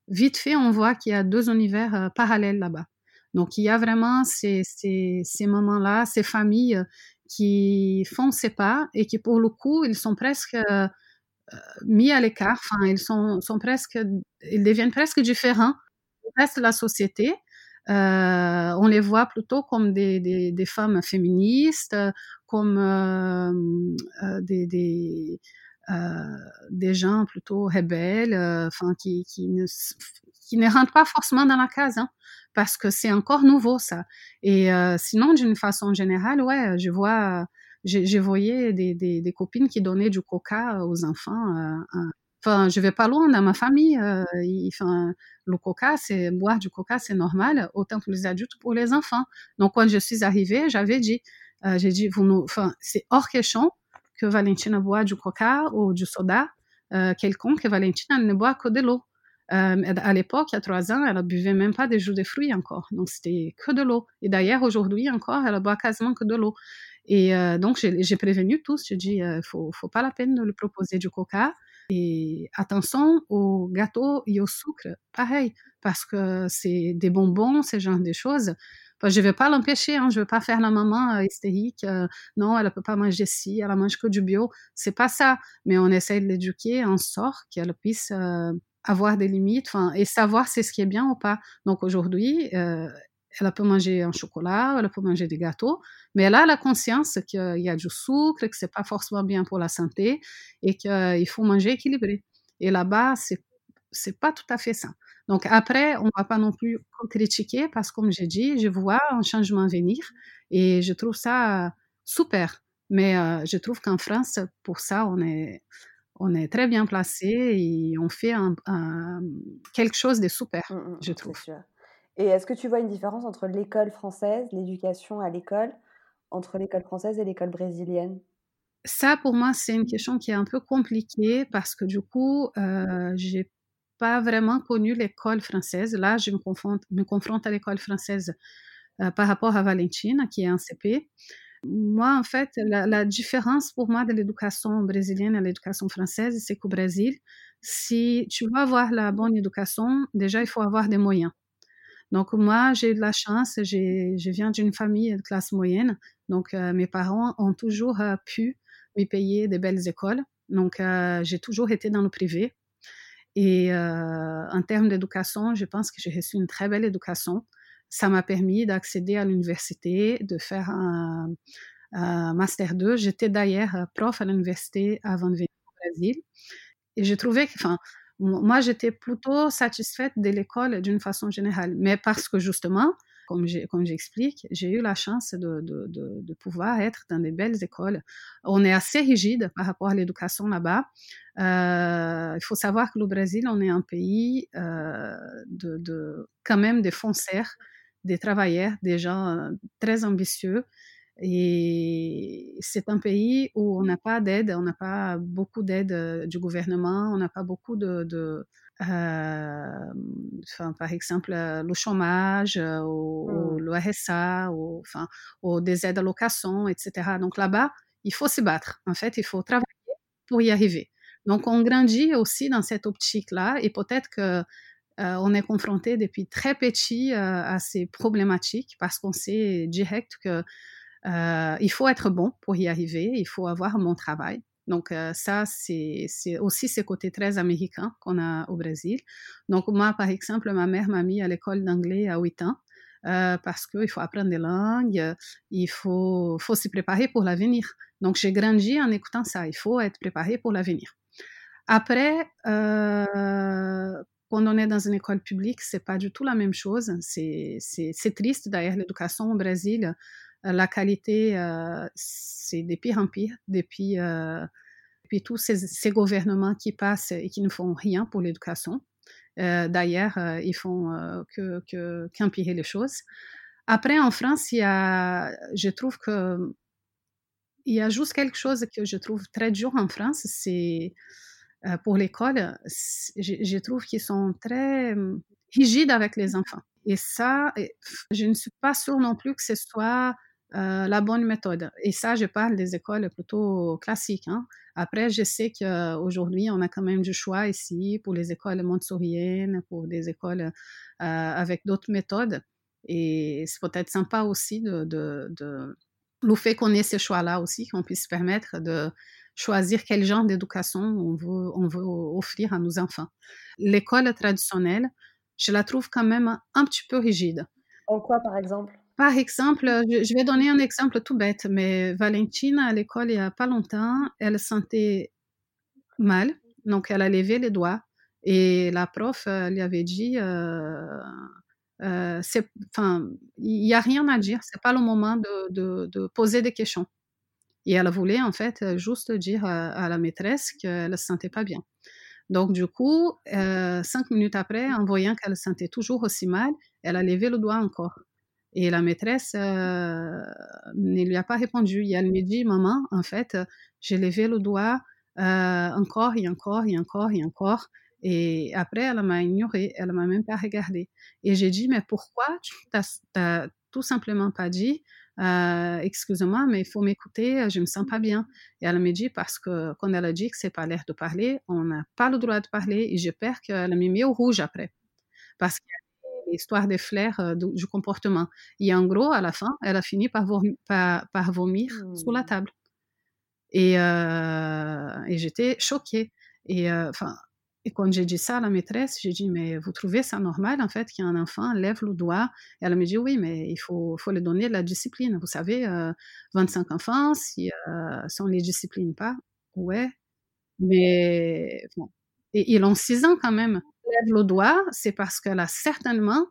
vite fait, on voit qu'il y a deux univers parallèles là-bas. Donc, il y a vraiment ces, ces, ces mamans-là, ces familles qui font ces pas et qui, pour le coup, ils sont presque mis à l'écart. Enfin, ils sont, presque, ils deviennent presque différents du reste de la société. Euh, on les voit plutôt comme des, femmes féministes, comme euh, euh des, gens plutôt rebelles, enfin qui, qui, ne, qui ne rentrent pas forcément dans la case, hein, parce que c'est encore nouveau ça. Et sinon, d'une façon générale, ouais, je vois j'ai voyé des, des, copines qui donnaient du coca aux enfants. Euh, enfin, je vais pas loin dans ma famille. Euh, le coca, c'est boire du coca, c'est normal, autant pour les adultes pour les enfants. Donc, quand je suis arrivée, j'avais dit, euh, j'ai dit, enfin, c'est hors question que Valentina boit du coca ou du soda quelconque. Valentina ne boit que de l'eau. À l'époque, a trois ans, elle ne buvait même pas des jus de fruits encore. Donc, c'était que de l'eau. Et d'ailleurs, aujourd'hui encore, elle boit quasiment que de l'eau. Et euh, donc, j'ai prévenu tous. J'ai dit, euh, faut, faut pas la peine de lui proposer du coca. Et attention aux gâteaux et au sucre, pareil, parce que c'est des bonbons, ce genre de choses. Enfin, je vais pas l'empêcher, hein, je vais pas faire la maman euh, hystérique. Euh, non, elle peut pas manger ci, elle mange que du bio. C'est pas ça. Mais on essaie de l'éduquer en sorte qu'elle puisse avoir des limites, et savoir c'est ce qui est bien ou pas. Donc aujourd'hui, elle peut manger un chocolat, elle peut manger des gâteaux, mais elle a la conscience qu'il y a du sucre, que c'est pas forcément bien pour la santé et qu'il faut manger équilibré. Et là-bas, c'est c'est pas tout à fait ça. Donc après, on va pas non plus critiquer parce que comme j'ai dit, je vois un changement venir et je trouve ça super. Mais euh, je trouve qu'en France, pour ça, on est on est très bien placé et on fait un, un, quelque chose de super, mmh, mmh, je trouve.
Et est-ce que tu vois une différence entre l'école française, l'éducation à l'école, entre l'école française et l'école brésilienne?
Ça, pour moi, c'est une question qui est un peu compliquée parce que du coup, euh, j'ai pas vraiment connu l'école française. Là, je me confronte, à l'école française euh, par rapport à Valentine, qui est un CP. Moi, en fait, la différence pour moi de l'éducation brésilienne à l'éducation française, c'est qu'au Brésil, si tu veux avoir la bonne éducation, déjà, il faut avoir des moyens. Donc moi, j'ai eu de la chance, je viens d'une famille de classe moyenne, donc euh, mes parents ont toujours euh, pu me payer des belles écoles. Donc euh, j'ai toujours été dans le privé. Et en termes d'éducation, je pense que j'ai reçu une très belle éducation. Ça m'a permis d'accéder à l'université, de faire un, master 2. J'étais d'ailleurs prof à l'université avant de venir au Brésil. Et j'ai trouvé que, enfin, moi, j'étais plutôt satisfaite de l'école d'une façon générale, mais parce que justement, comme j'explique, j'ai eu la chance de, pouvoir être dans des belles écoles. On est assez rigide par rapport à l'éducation là-bas. Euh, il faut savoir que le Brésil, on est un pays euh, de, quand même des foncières, des travailleurs, des gens euh, très ambitieux. Et c'est un pays où on n'a pas d'aide, on n'a pas beaucoup d'aide du gouvernement, on n'a pas beaucoup de, de euh, enfin, par exemple le chômage ou, mmh. le RSA ou, enfin, ou des aides à location, etc. Donc là-bas, il faut se battre. En fait, il faut travailler pour y arriver. Donc on grandit aussi dans cette optique-là et peut-être que euh, on est confronté depuis très petit euh, à ces problématiques parce qu'on sait direct que euh, il faut être bon pour y arriver, il faut avoir bon travail. Donc euh, ça, c'est aussi ce côté très américain qu'on a au Brésil. Donc moi, par exemple, ma mère m'a mis à l'école d'anglais à 8 ans. Euh, parce qu'il faut apprendre des langues, il faut, faut se préparer pour l'avenir. Donc j'ai grandi en écoutant ça, il faut être préparé pour l'avenir. Après, quand on est dans une école publique, c'est pas du tout la même chose. C'est triste d'ailleurs, l'éducation au Brésil, la qualité, euh, c'est de pire en pire depuis, euh, depuis tous ces, gouvernements qui passent et qui ne font rien pour l'éducation. Euh, d'ailleurs, ils font que, qu'empirer les choses. Après, en France, il y a, je trouve que il y a juste quelque chose que je trouve très dur en France, c'est pour l'école, je, trouve qu'ils sont très hum, rigides avec les enfants. Et ça, je ne suis pas sûre non plus que ce soit euh, la bonne méthode. Et ça, je parle des écoles plutôt classiques. Hein. Après, je sais qu'aujourd'hui, on a quand même du choix ici pour les écoles montessoriennes, pour des écoles euh, avec d'autres méthodes. Et c'est peut-être sympa aussi de, de, le fait qu'on ait ce choix-là aussi, qu'on puisse permettre de choisir quel genre d'éducation on veut, on veut offrir à nos enfants. L'école traditionnelle, je la trouve quand même un petit peu rigide.
En quoi, par exemple?
Par exemple, je, vais donner un exemple tout bête, mais Valentine, à l'école, il n'y a pas longtemps, elle sentait mal, donc elle a levé les doigts et la prof euh, lui avait dit euh, euh, il n'y a rien à dire, c'est pas le moment de, de, poser des questions. Et elle voulait en fait juste dire à, la maîtresse qu'elle ne se sentait pas bien. Donc du coup, cinq minutes après, en voyant qu'elle se sentait toujours aussi mal, elle a levé le doigt encore. Et la maîtresse euh, ne lui a pas répondu. Et elle me dit, maman, en fait, j'ai levé le doigt euh, encore et encore et encore et encore. Et après, elle m'a ignoré, elle m'a même pas regardé. Et j'ai dit, mais pourquoi tu n'as tout simplement pas dit, euh, excuse-moi, mais il faut m'écouter, je me sens pas bien. Et elle me dit, parce que quand elle a dit que c'est pas l'air de parler, on n'a pas le droit de parler et j'ai peur qu'elle me mis au rouge après. Parce qu'il l'histoire des flair euh, du, comportement. Et en gros, à la fin, elle a fini par, vomir, par, vomir sous la mmh. table. Et, euh, et j'étais choquée. Et, euh, enfin, et quand j'ai dit ça à la maîtresse, j'ai dit, mais vous trouvez ça normal, en fait, qu'un enfant lève le doigt? Et elle me dit, oui, mais il faut, faut lui donner de la discipline. Vous savez, 25 enfants, si, si on ne les discipline pas, ouais. Mais bon. Et ils ont 6 ans quand même lève le doigt, c'est parce qu'elle a certainement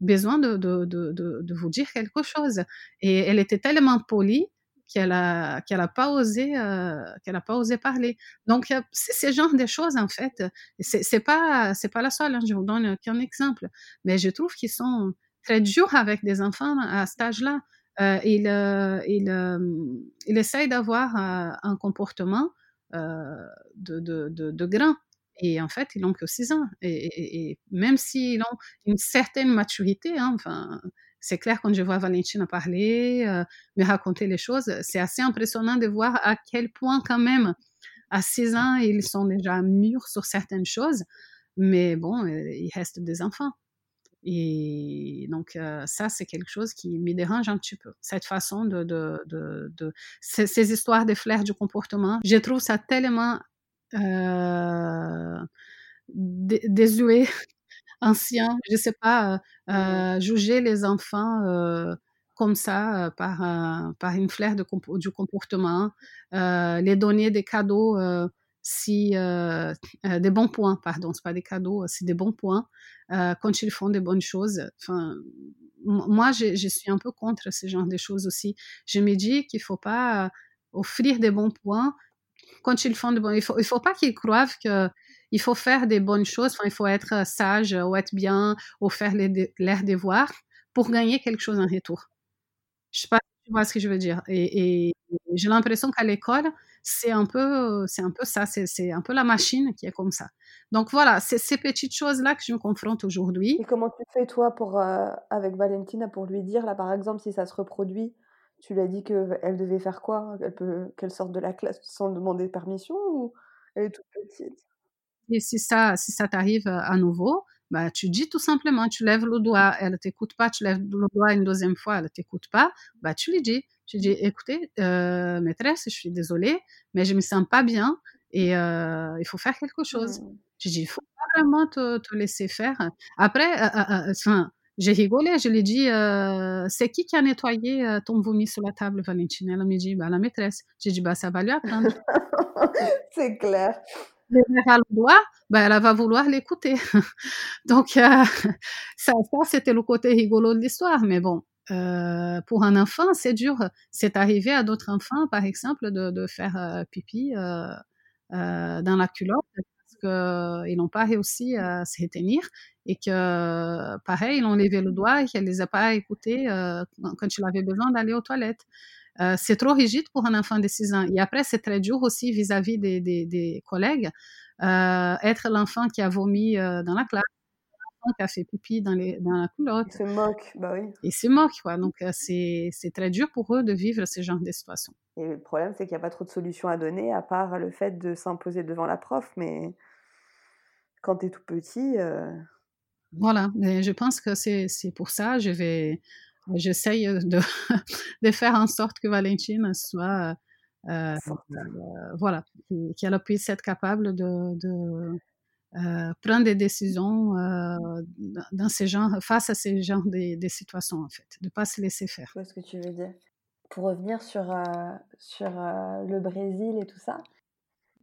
besoin de, vous dire quelque chose. Et elle était tellement polie qu'elle a euh, pas osé parler. Donc c'est ce genre de choses en fait. C'est pas pas la seule. Hein, je vous donne qu'un exemple, mais je trouve qu'ils sont très durs avec des enfants à cet âge-là. Euh, ils euh, il, euh, essayent d'avoir un comportement de, de, de grand. Et en fait, ils n'ont que 6 ans. Et, même s'ils ont une certaine maturité, hein, enfin, c'est clair quand je vois Valentina parler, euh, me raconter les choses, c'est assez impressionnant de voir à quel point quand même, à 6 ans, ils sont déjà mûrs sur certaines choses, mais bon, euh, il reste des enfants. Et donc, euh, ça, c'est quelque chose qui me dérange un petit peu. Cette façon de ces, ces, histoires de flair du comportement, je trouve ça tellement euh, désuet, ancien, je sais pas, euh, juger les enfants euh, comme ça par, par une flair de, du comportement, les donner des cadeaux si euh, euh, des bons points, pardon, c'est pas des cadeaux, c'est des bons points euh, quand ils font des bonnes choses. Enfin, moi, je, je, suis un peu contre ce genre de choses aussi. Je me dis qu'il faut pas offrir des bons points quand ils font des bons. Il faut, il faut pas qu'ils croient que il faut faire des bonnes choses. Enfin, il faut être sage ou être bien ou faire les, leurs devoirs pour gagner quelque chose en retour. Je sais pas si tu vois ce que je veux dire. Et, et j'ai l'impression qu'à l'école, c'est un peu, c'est un peu ça, c'est un peu la machine qui est comme ça. Donc voilà, c'est ces petites choses-là que je me confronte aujourd'hui.
Et comment tu fais toi pour, euh, avec Valentina pour lui dire, là par exemple, si ça se reproduit, tu lui as dit qu'elle devait faire quoi? Peut, qu'elle sorte de la classe sans demander permission ou elle est toute petite?
Et si ça, si ça t'arrive à nouveau, bah, tu dis tout simplement, tu lèves le doigt, elle ne t'écoute pas, tu lèves le doigt une deuxième fois, elle ne t'écoute pas, bah, tu lui dis, tu dis, écoutez, euh, maîtresse, je suis désolée, mais je me sens pas bien et euh, il faut faire quelque chose. Mmh. Je dis, il faut pas vraiment te, te laisser faire. Après, euh, enfin, j'ai rigolé, je lui ai dit, c'est qui qui a nettoyé ton vomi sur la table, Valentine Elle me dit, bah, la maîtresse. J'ai dit, bah, ça va lui apprendre.
c'est clair
le le doigt, ben, elle va vouloir l'écouter. Donc, euh, ça, ça c'était le côté rigolo de l'histoire. Mais bon, euh, pour un enfant, c'est dur. C'est arrivé à d'autres enfants, par exemple, de, de faire euh, pipi euh, euh, dans la culotte qu'ils n'ont pas réussi à se retenir et que, pareil, ils ont levé le doigt et qu'elle ne les a pas écoutés quand il avait besoin d'aller aux toilettes. Euh, c'est trop rigide pour un enfant de 6 ans. Et après, c'est très dur aussi vis-à-vis des, des, des, collègues. Euh, être l'enfant qui a vomi euh, dans la classe, l'enfant qui a fait pipi dans, les, dans la culotte.
Il se moque, bah oui.
Il se moque, quoi. Donc, euh, c'est, c'est très dur pour eux de vivre ce genre de situation.
Et le problème, c'est qu'il n'y a pas trop de solutions à donner, à part le fait de s'imposer devant la prof. Mais quand tu es tout petit... Euh...
Voilà, mais je pense que c'est, pour ça, je vais j'essaye de, de, faire en sorte que Valentine soit, euh, euh, voilà, qu'elle puisse être capable de, de euh, prendre des décisions euh, dans ces genres, face à ces genres de, de, situations, en fait, de ne pas se laisser faire.
Je vois ce que tu veux dire. Pour revenir sur, euh, sur le Brésil et tout ça,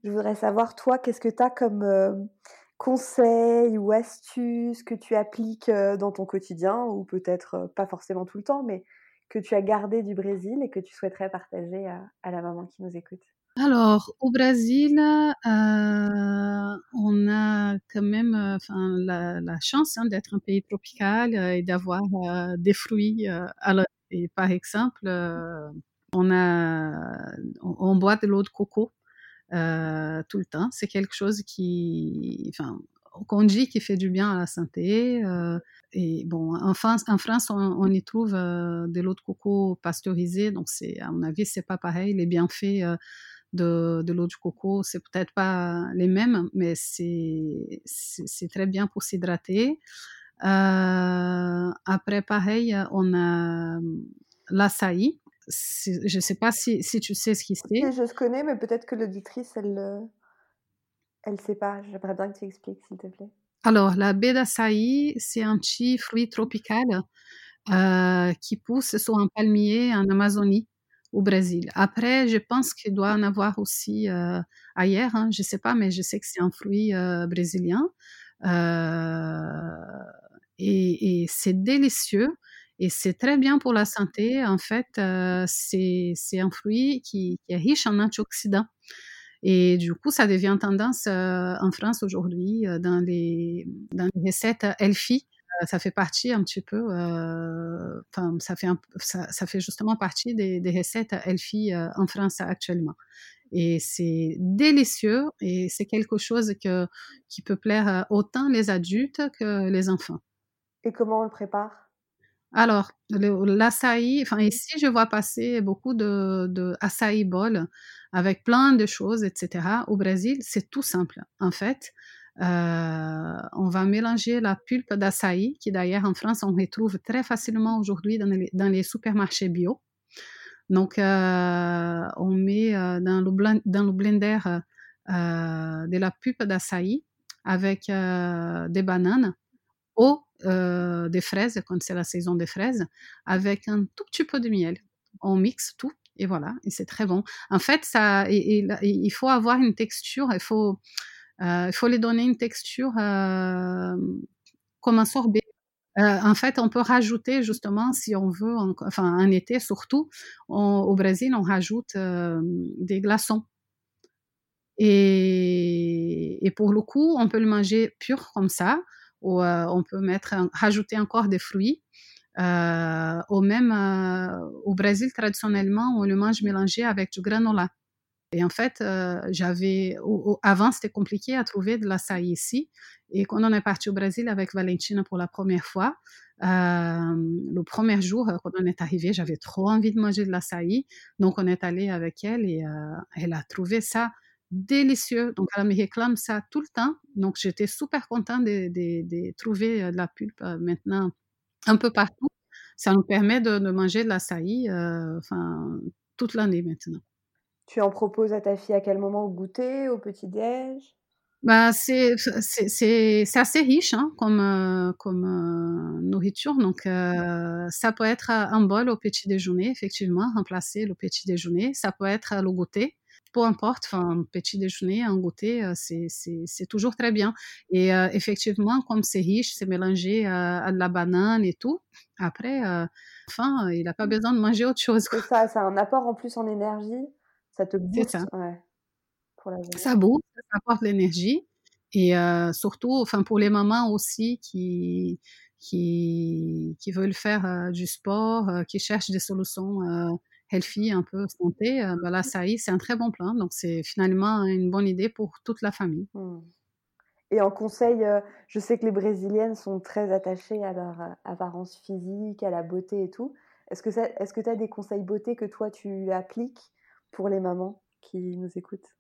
je voudrais savoir, toi, qu'est-ce que tu as comme conseils ou astuces que tu appliques dans ton quotidien, ou peut-être pas forcément tout le temps, mais que tu as gardé du Brésil et que tu souhaiterais partager à, la maman qui nous écoute?
Alors, au Brésil, euh, on a quand même la, chance hein, d'être un pays tropical euh, et d'avoir euh, des fruits. alors, et par exemple, on, a, on boit de l'eau de coco euh, tout le temps. C'est quelque chose qui, enfin, qu'on dit qui fait du bien à la santé. Euh, et bon, en France, en France on, y trouve euh, de l'eau de coco pasteurisée, donc c'est, à mon avis, c'est pas pareil. Les bienfaits de, de l'eau de coco, c'est peut-être pas les mêmes, mais c'est, c'est, c'est très bien pour s'hydrater. après, pareil, on a l'açaï je ne sais pas si, si, tu sais ce qui c'est.
Je connais, mais peut-être que l'auditrice, elle elle ne sait pas. J'aimerais bien que tu expliques, s'il te plaît.
Alors, la baie d'açaï, c'est un petit fruit tropical euh, qui pousse sur un palmier en Amazonie, au Brésil. Après, je pense qu'il doit en avoir aussi euh, ailleurs. Hein, je ne sais pas, mais je sais que c'est un fruit euh, brésilien. Euh, et, et c'est délicieux. Et c'est très bien pour la santé. En fait, euh, c'est un fruit qui, qui, est riche en antioxydants. Et du coup, ça devient tendance euh, en France aujourd'hui euh, dans, les, dans les recettes healthy. Ça fait partie un petit peu, enfin, ça fait, un, ça, ça, fait justement partie des, des recettes healthy en France actuellement. Et c'est délicieux et c'est quelque chose que, qui peut plaire autant les adultes que les enfants.
Et comment on le prépare?
Alors, l'açaï, enfin ici, je vois passer beaucoup de, de açaï bol avec plein de choses, etc. Au Brésil, c'est tout simple. En fait, euh, on va mélanger la pulpe d'açaï, qui d'ailleurs en France, on retrouve très facilement aujourd'hui dans les, dans les supermarchés bio. Donc, euh, on met euh, dans, le dans le blender de la pulpe d'açaï avec des bananes ou des fraises, quand c'est la saison des fraises, avec un tout petit peu de miel. On mixe tout et voilà, et c'est très bon. En fait, ça, il faut avoir une texture, il faut, il faut les donner une texture comme un sorbet. en fait, on peut rajouter justement, si on veut, enfin en été surtout, au Brésil, on rajoute des glaçons. Et, et, pour le coup, on peut le manger pur comme ça, ou on peut mettre, rajouter encore des fruits. Euh, au même, au Brésil, traditionnellement, on le mange mélangé avec du granola. Et en fait, j'avais, avant, c'était compliqué à trouver de l'açaï ici. Et quand on est parti au Brésil avec Valentina pour la première fois, le premier jour, quand on est arrivé, j'avais trop envie de manger de l'açaï. Donc, on est allé avec elle et elle a trouvé ça délicieux. Donc, elle me réclame ça tout le temps. Donc, j'étais super contente de, de, trouver de la pulpe maintenant un peu partout. Ça nous permet de, manger de l'açaï enfin, toute l'année maintenant.
Tu en proposes à ta fille à quel moment? Au goûter, au petit-déj
bah, c'est assez riche hein, comme, comme nourriture. Donc, ça peut être un bol au petit déjeuner, effectivement, remplacer le petit déjeuner. Ça peut être le goûter peu importe, enfin, un petit déjeuner, un goûter, euh, c'est toujours très bien. Et euh, effectivement, comme c'est riche, c'est mélangé à de la banane et tout. Après, enfin, il n'a pas besoin de manger autre chose.
C'est ça, ça a un apport en plus en énergie. Ça te booste. Ça.
pour la ça booste, ça apporte l'énergie. Et surtout, enfin, pour les mamans aussi qui, qui, qui veulent faire du sport, qui cherchent des solutions healthy, un peu santé, euh, bah là, ça y c'est un très bon plan. Donc, c'est finalement une bonne idée pour toute la famille. Mmh.
Et en conseil, euh, je sais que les Brésiliennes sont très attachées à leur euh, apparence physique, à la beauté et tout. Est-ce que tu as des conseils beauté que toi, tu appliques pour les mamans qui nous écoutent?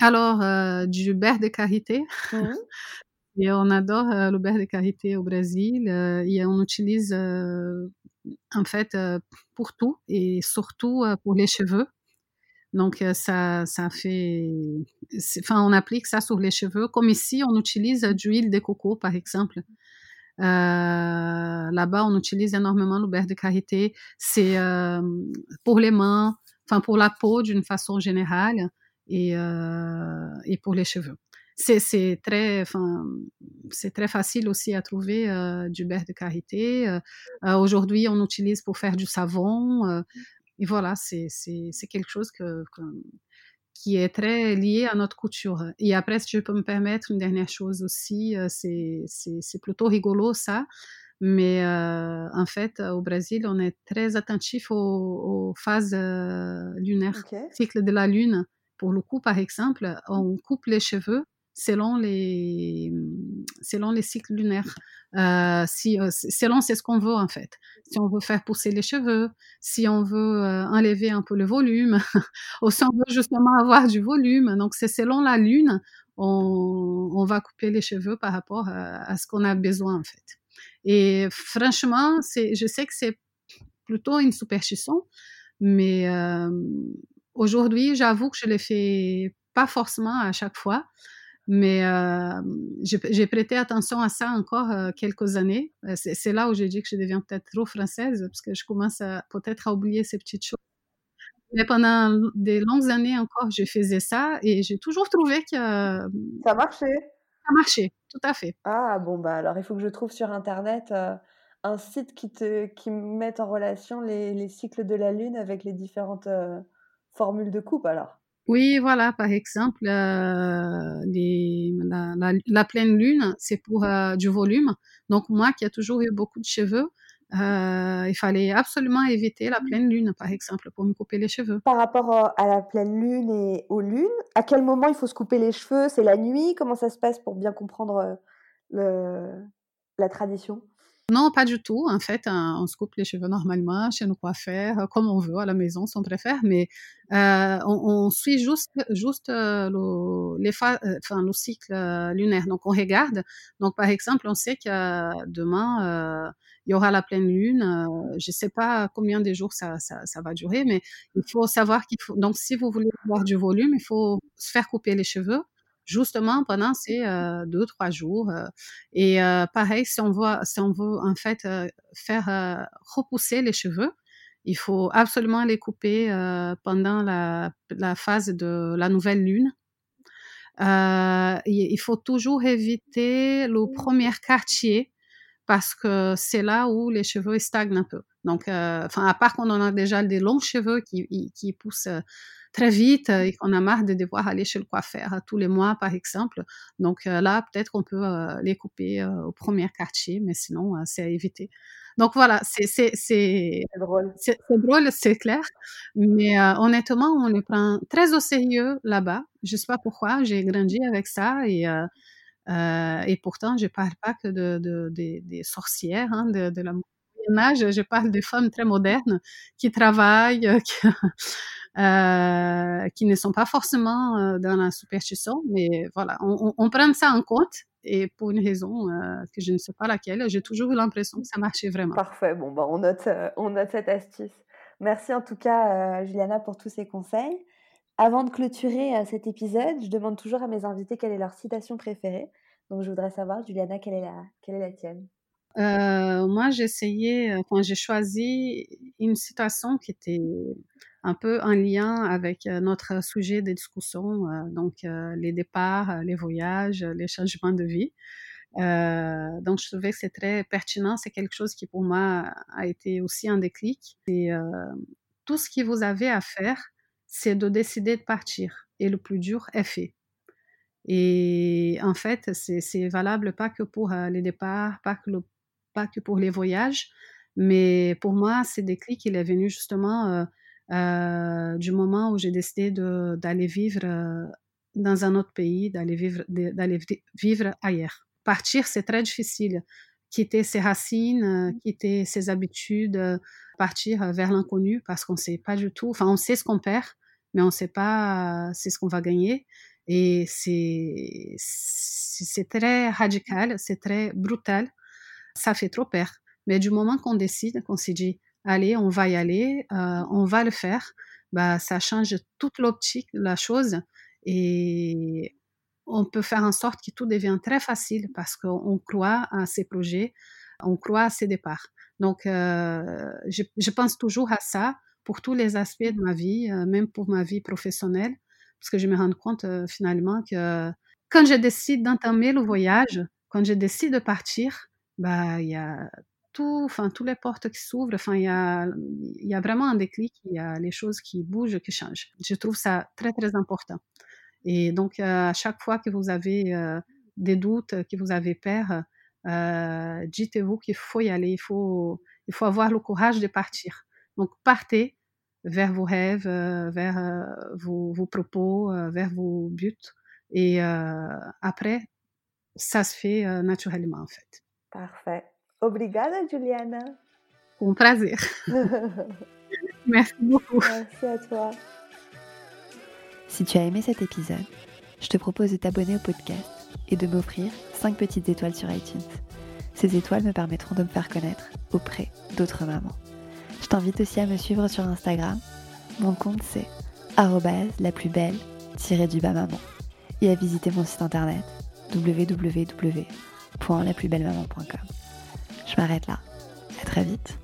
Alors, du beurre de karité. Mmh. et on adore le beurre de karité au Brésil. et on utilise en fait pour tout et surtout pour les cheveux. Donc ça, ça fait, enfin on applique ça sur les cheveux. Comme ici, on utilise de l'huile de coco par exemple. Là-bas, on utilise énormément le beurre de karité. C'est pour les mains, enfin pour la peau d'une façon générale et, et pour les cheveux c'est très, c'est très facile aussi à trouver euh, du beurre de karité. Euh, euh, aujourd'hui, on utilise pour faire du savon. et voilà, c'est quelque chose que, qui est très lié à notre couture. Et après, si je peux me permettre une dernière chose aussi, c'est plutôt rigolo ça. Mais en fait, au Brésil, on est très attentif aux, phases lunaires, cycle de la lune. Pour le coup, par exemple, on coupe les cheveux selon les, selon les cycles lunaires. Euh, si, euh, selon c'est ce qu'on veut en fait. Si on veut faire pousser les cheveux, si on veut euh, enlever un peu le volume, ou si on veut justement avoir du volume. Donc c'est selon la lune, on, on, va couper les cheveux par rapport à, ce qu'on a besoin en fait. Et franchement, je sais que c'est plutôt une superstition, mais aujourd'hui, j'avoue que je le fais pas forcément à chaque fois. Mais euh, j'ai prêté attention à ça encore euh, quelques années. Euh, c'est là où j'ai dit que je deviens peut-être trop française, parce que je commence peut-être à oublier ces petites choses. Mais pendant des longues années encore, je faisais ça et j'ai toujours trouvé que...
ça marchait.
Ça marchait, tout à fait.
Ah bon, bah alors il faut que je trouve sur Internet un site qui, te, qui met en relation les, les, cycles de la Lune avec les différentes formules de coupe alors.
Oui, voilà, par exemple, euh, la, pleine lune, c'est pour euh, du volume. Donc moi qui ai toujours eu beaucoup de cheveux, euh, il fallait absolument éviter la pleine lune, par exemple, pour me couper les cheveux.
Par rapport à la pleine lune et aux lunes, à quel moment il faut se couper les cheveux? C'est la nuit? Comment ça se passe pour bien comprendre la tradition?
Non, pas du tout. En fait, on se coupe les cheveux normalement chez nos coiffeurs, comme on veut, à la maison, si on préfère. Mais euh, on, suit juste, juste euh, le, les euh, enfin, le cycle lunaire. Donc, on regarde. Donc, par exemple, on sait que demain, il y aura la pleine lune. je ne sais pas combien de jours ça, ça, ça, va durer, mais il faut savoir qu'il faut. Donc, si vous voulez avoir du volume, il faut se faire couper les cheveux justement pendant ces euh, deux trois jours. Euh, et euh, pareil, si on veut, en fait faire repousser les cheveux, il faut absolument les couper pendant la, phase de la nouvelle lune. il faut toujours éviter le premier quartier parce que c'est là où les cheveux stagnent un peu. Donc, enfin, à part qu'on en a déjà des longs cheveux qui poussent très vite et qu'on a marre de devoir aller chez le coiffeur tous les mois, par exemple. Donc là, peut-être qu'on peut les couper au premier quartier, mais sinon, c'est à éviter. Donc voilà, c'est
drôle.
C'est clair. Mais honnêtement, on les prend très au sérieux là-bas. Je sais pas pourquoi, j'ai grandi avec ça et euh, et pourtant, je parle pas que de, de, des sorcières, hein, de, de la. Je parle des femmes très modernes qui travaillent, qui, euh, qui ne sont pas forcément euh, dans la superstition, mais voilà, on, on, prend ça en compte et pour une raison euh, que je ne sais pas laquelle, j'ai toujours eu l'impression que ça marchait vraiment.
Parfait, bon, bah, on, note, on note cette astuce. Merci en tout cas, Juliana, pour tous ces conseils. Avant de clôturer cet épisode, je demande toujours à mes invités quelle est leur citation préférée. Donc, je voudrais savoir, Juliana, quelle est la, quelle est la tienne?
Moi, j'ai essayé, quand j'ai choisi une citation qui était un peu en lien avec notre sujet de discussion, donc les départs, les voyages, les changements de vie. Euh, donc, je trouvais que c'est très pertinent. C'est quelque chose qui, pour moi, a été aussi un déclic. Et euh, tout ce que vous avez à faire, c'est de décider de partir. Et le plus dur est fait. Et en fait, c'est valable pas que pour les départs, pas que, pas que pour les voyages, mais pour moi, c'est déclic, il est venu justement euh, du moment où j'ai décidé d'aller vivre euh, dans un autre pays, d'aller vivre, d'aller vivre ailleurs. Partir, c'est très difficile. Quitter ses racines, euh, quitter ses habitudes, partir vers l'inconnu parce qu'on ne sait pas du tout. Enfin, on sait ce qu'on perd, mais on ne sait pas c'est ce qu'on va gagner. Et c'est, c'est très radical, c'est très brutal. Ça fait trop peur. Mais du moment qu'on décide, qu'on s'est dit, allez, on va y aller, euh, on va le faire, bah, ça change toute l'optique de la chose et on peut faire en sorte que tout devienne très facile parce qu'on croit à ces projets, on croit à ces départs. Donc, euh, je, je, pense toujours à ça pour tous les aspects de ma vie, euh, même pour ma vie professionnelle, parce que je me rends compte finalement que quand je décide d'entamer le voyage, quand je décide de partir, bah, il y a enfin, toutes les portes qui s'ouvrent. Enfin, il y a, vraiment un déclic, il y a les choses qui bougent, qui changent. Je trouve ça très, très important. Et donc, euh, à chaque fois que vous avez euh, des doutes, que vous avez peur, euh, dites-vous qu'il faut y aller, il faut, avoir le courage de partir. Donc, partez vers vos rêves, vers vos, propos, vers vos buts. Et après, ça se fait naturellement, en fait.
Parfait. Obrigada, Juliana.
Un prazer. Merci beaucoup.
Merci à toi.
Si tu as aimé cet épisode, je te propose de t'abonner au podcast et de m'offrir 5 petites étoiles sur iTunes. Ces étoiles me permettront de me faire connaître auprès d'autres mamans. Je t'invite aussi à me suivre sur Instagram. Mon compte c'est la plus belle du bas maman et à visiter mon site internet www.laplusbellemaman.com. Je m'arrête là. À très vite.